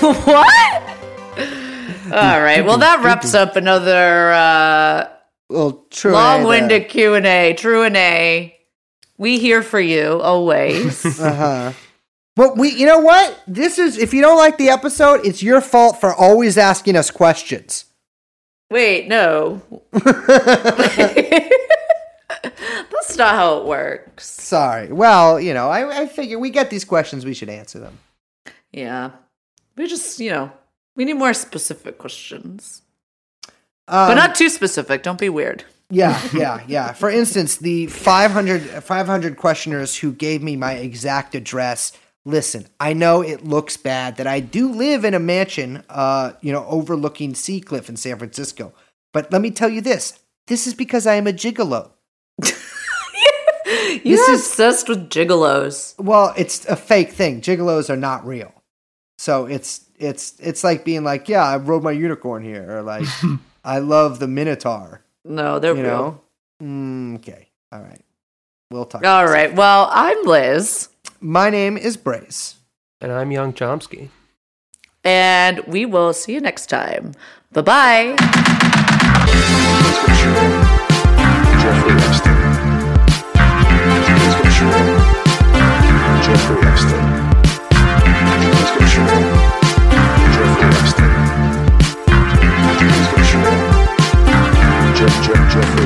what? All right. Well, that wraps up another uh, well, true. long-winded Q and A. True and A. We here for you always. Uh huh. But we, you know what? This is if you don't like the episode, it's your fault for always asking us questions. Wait, no. That's not how it works. Sorry. Well, you know, I, I figure we get these questions, we should answer them. Yeah. We just, you know, we need more specific questions. Um, But not too specific. Don't be weird. Yeah, yeah, yeah. For instance, the 500, 500 questioners who gave me my exact address. Listen, I know it looks bad that I do live in a mansion, uh, you know, overlooking Sea Cliff in San Francisco. But let me tell you this: this is because I am a gigolo. You're This is- obsessed with gigolos. Well, it's a fake thing. Gigolos are not real. So it's it's it's like being like, yeah, I rode my unicorn here, or like, I love the Minotaur. No, they're You real. know? Mm, okay. All right. We'll talk. All right. Well, I'm Liz, My name is Brace. And I'm Young Chomsky. and we will see you next time. Bye bye. Let's. Jeffrey Epstein. Let's go shoot. Jeffrey jump, jump, jump.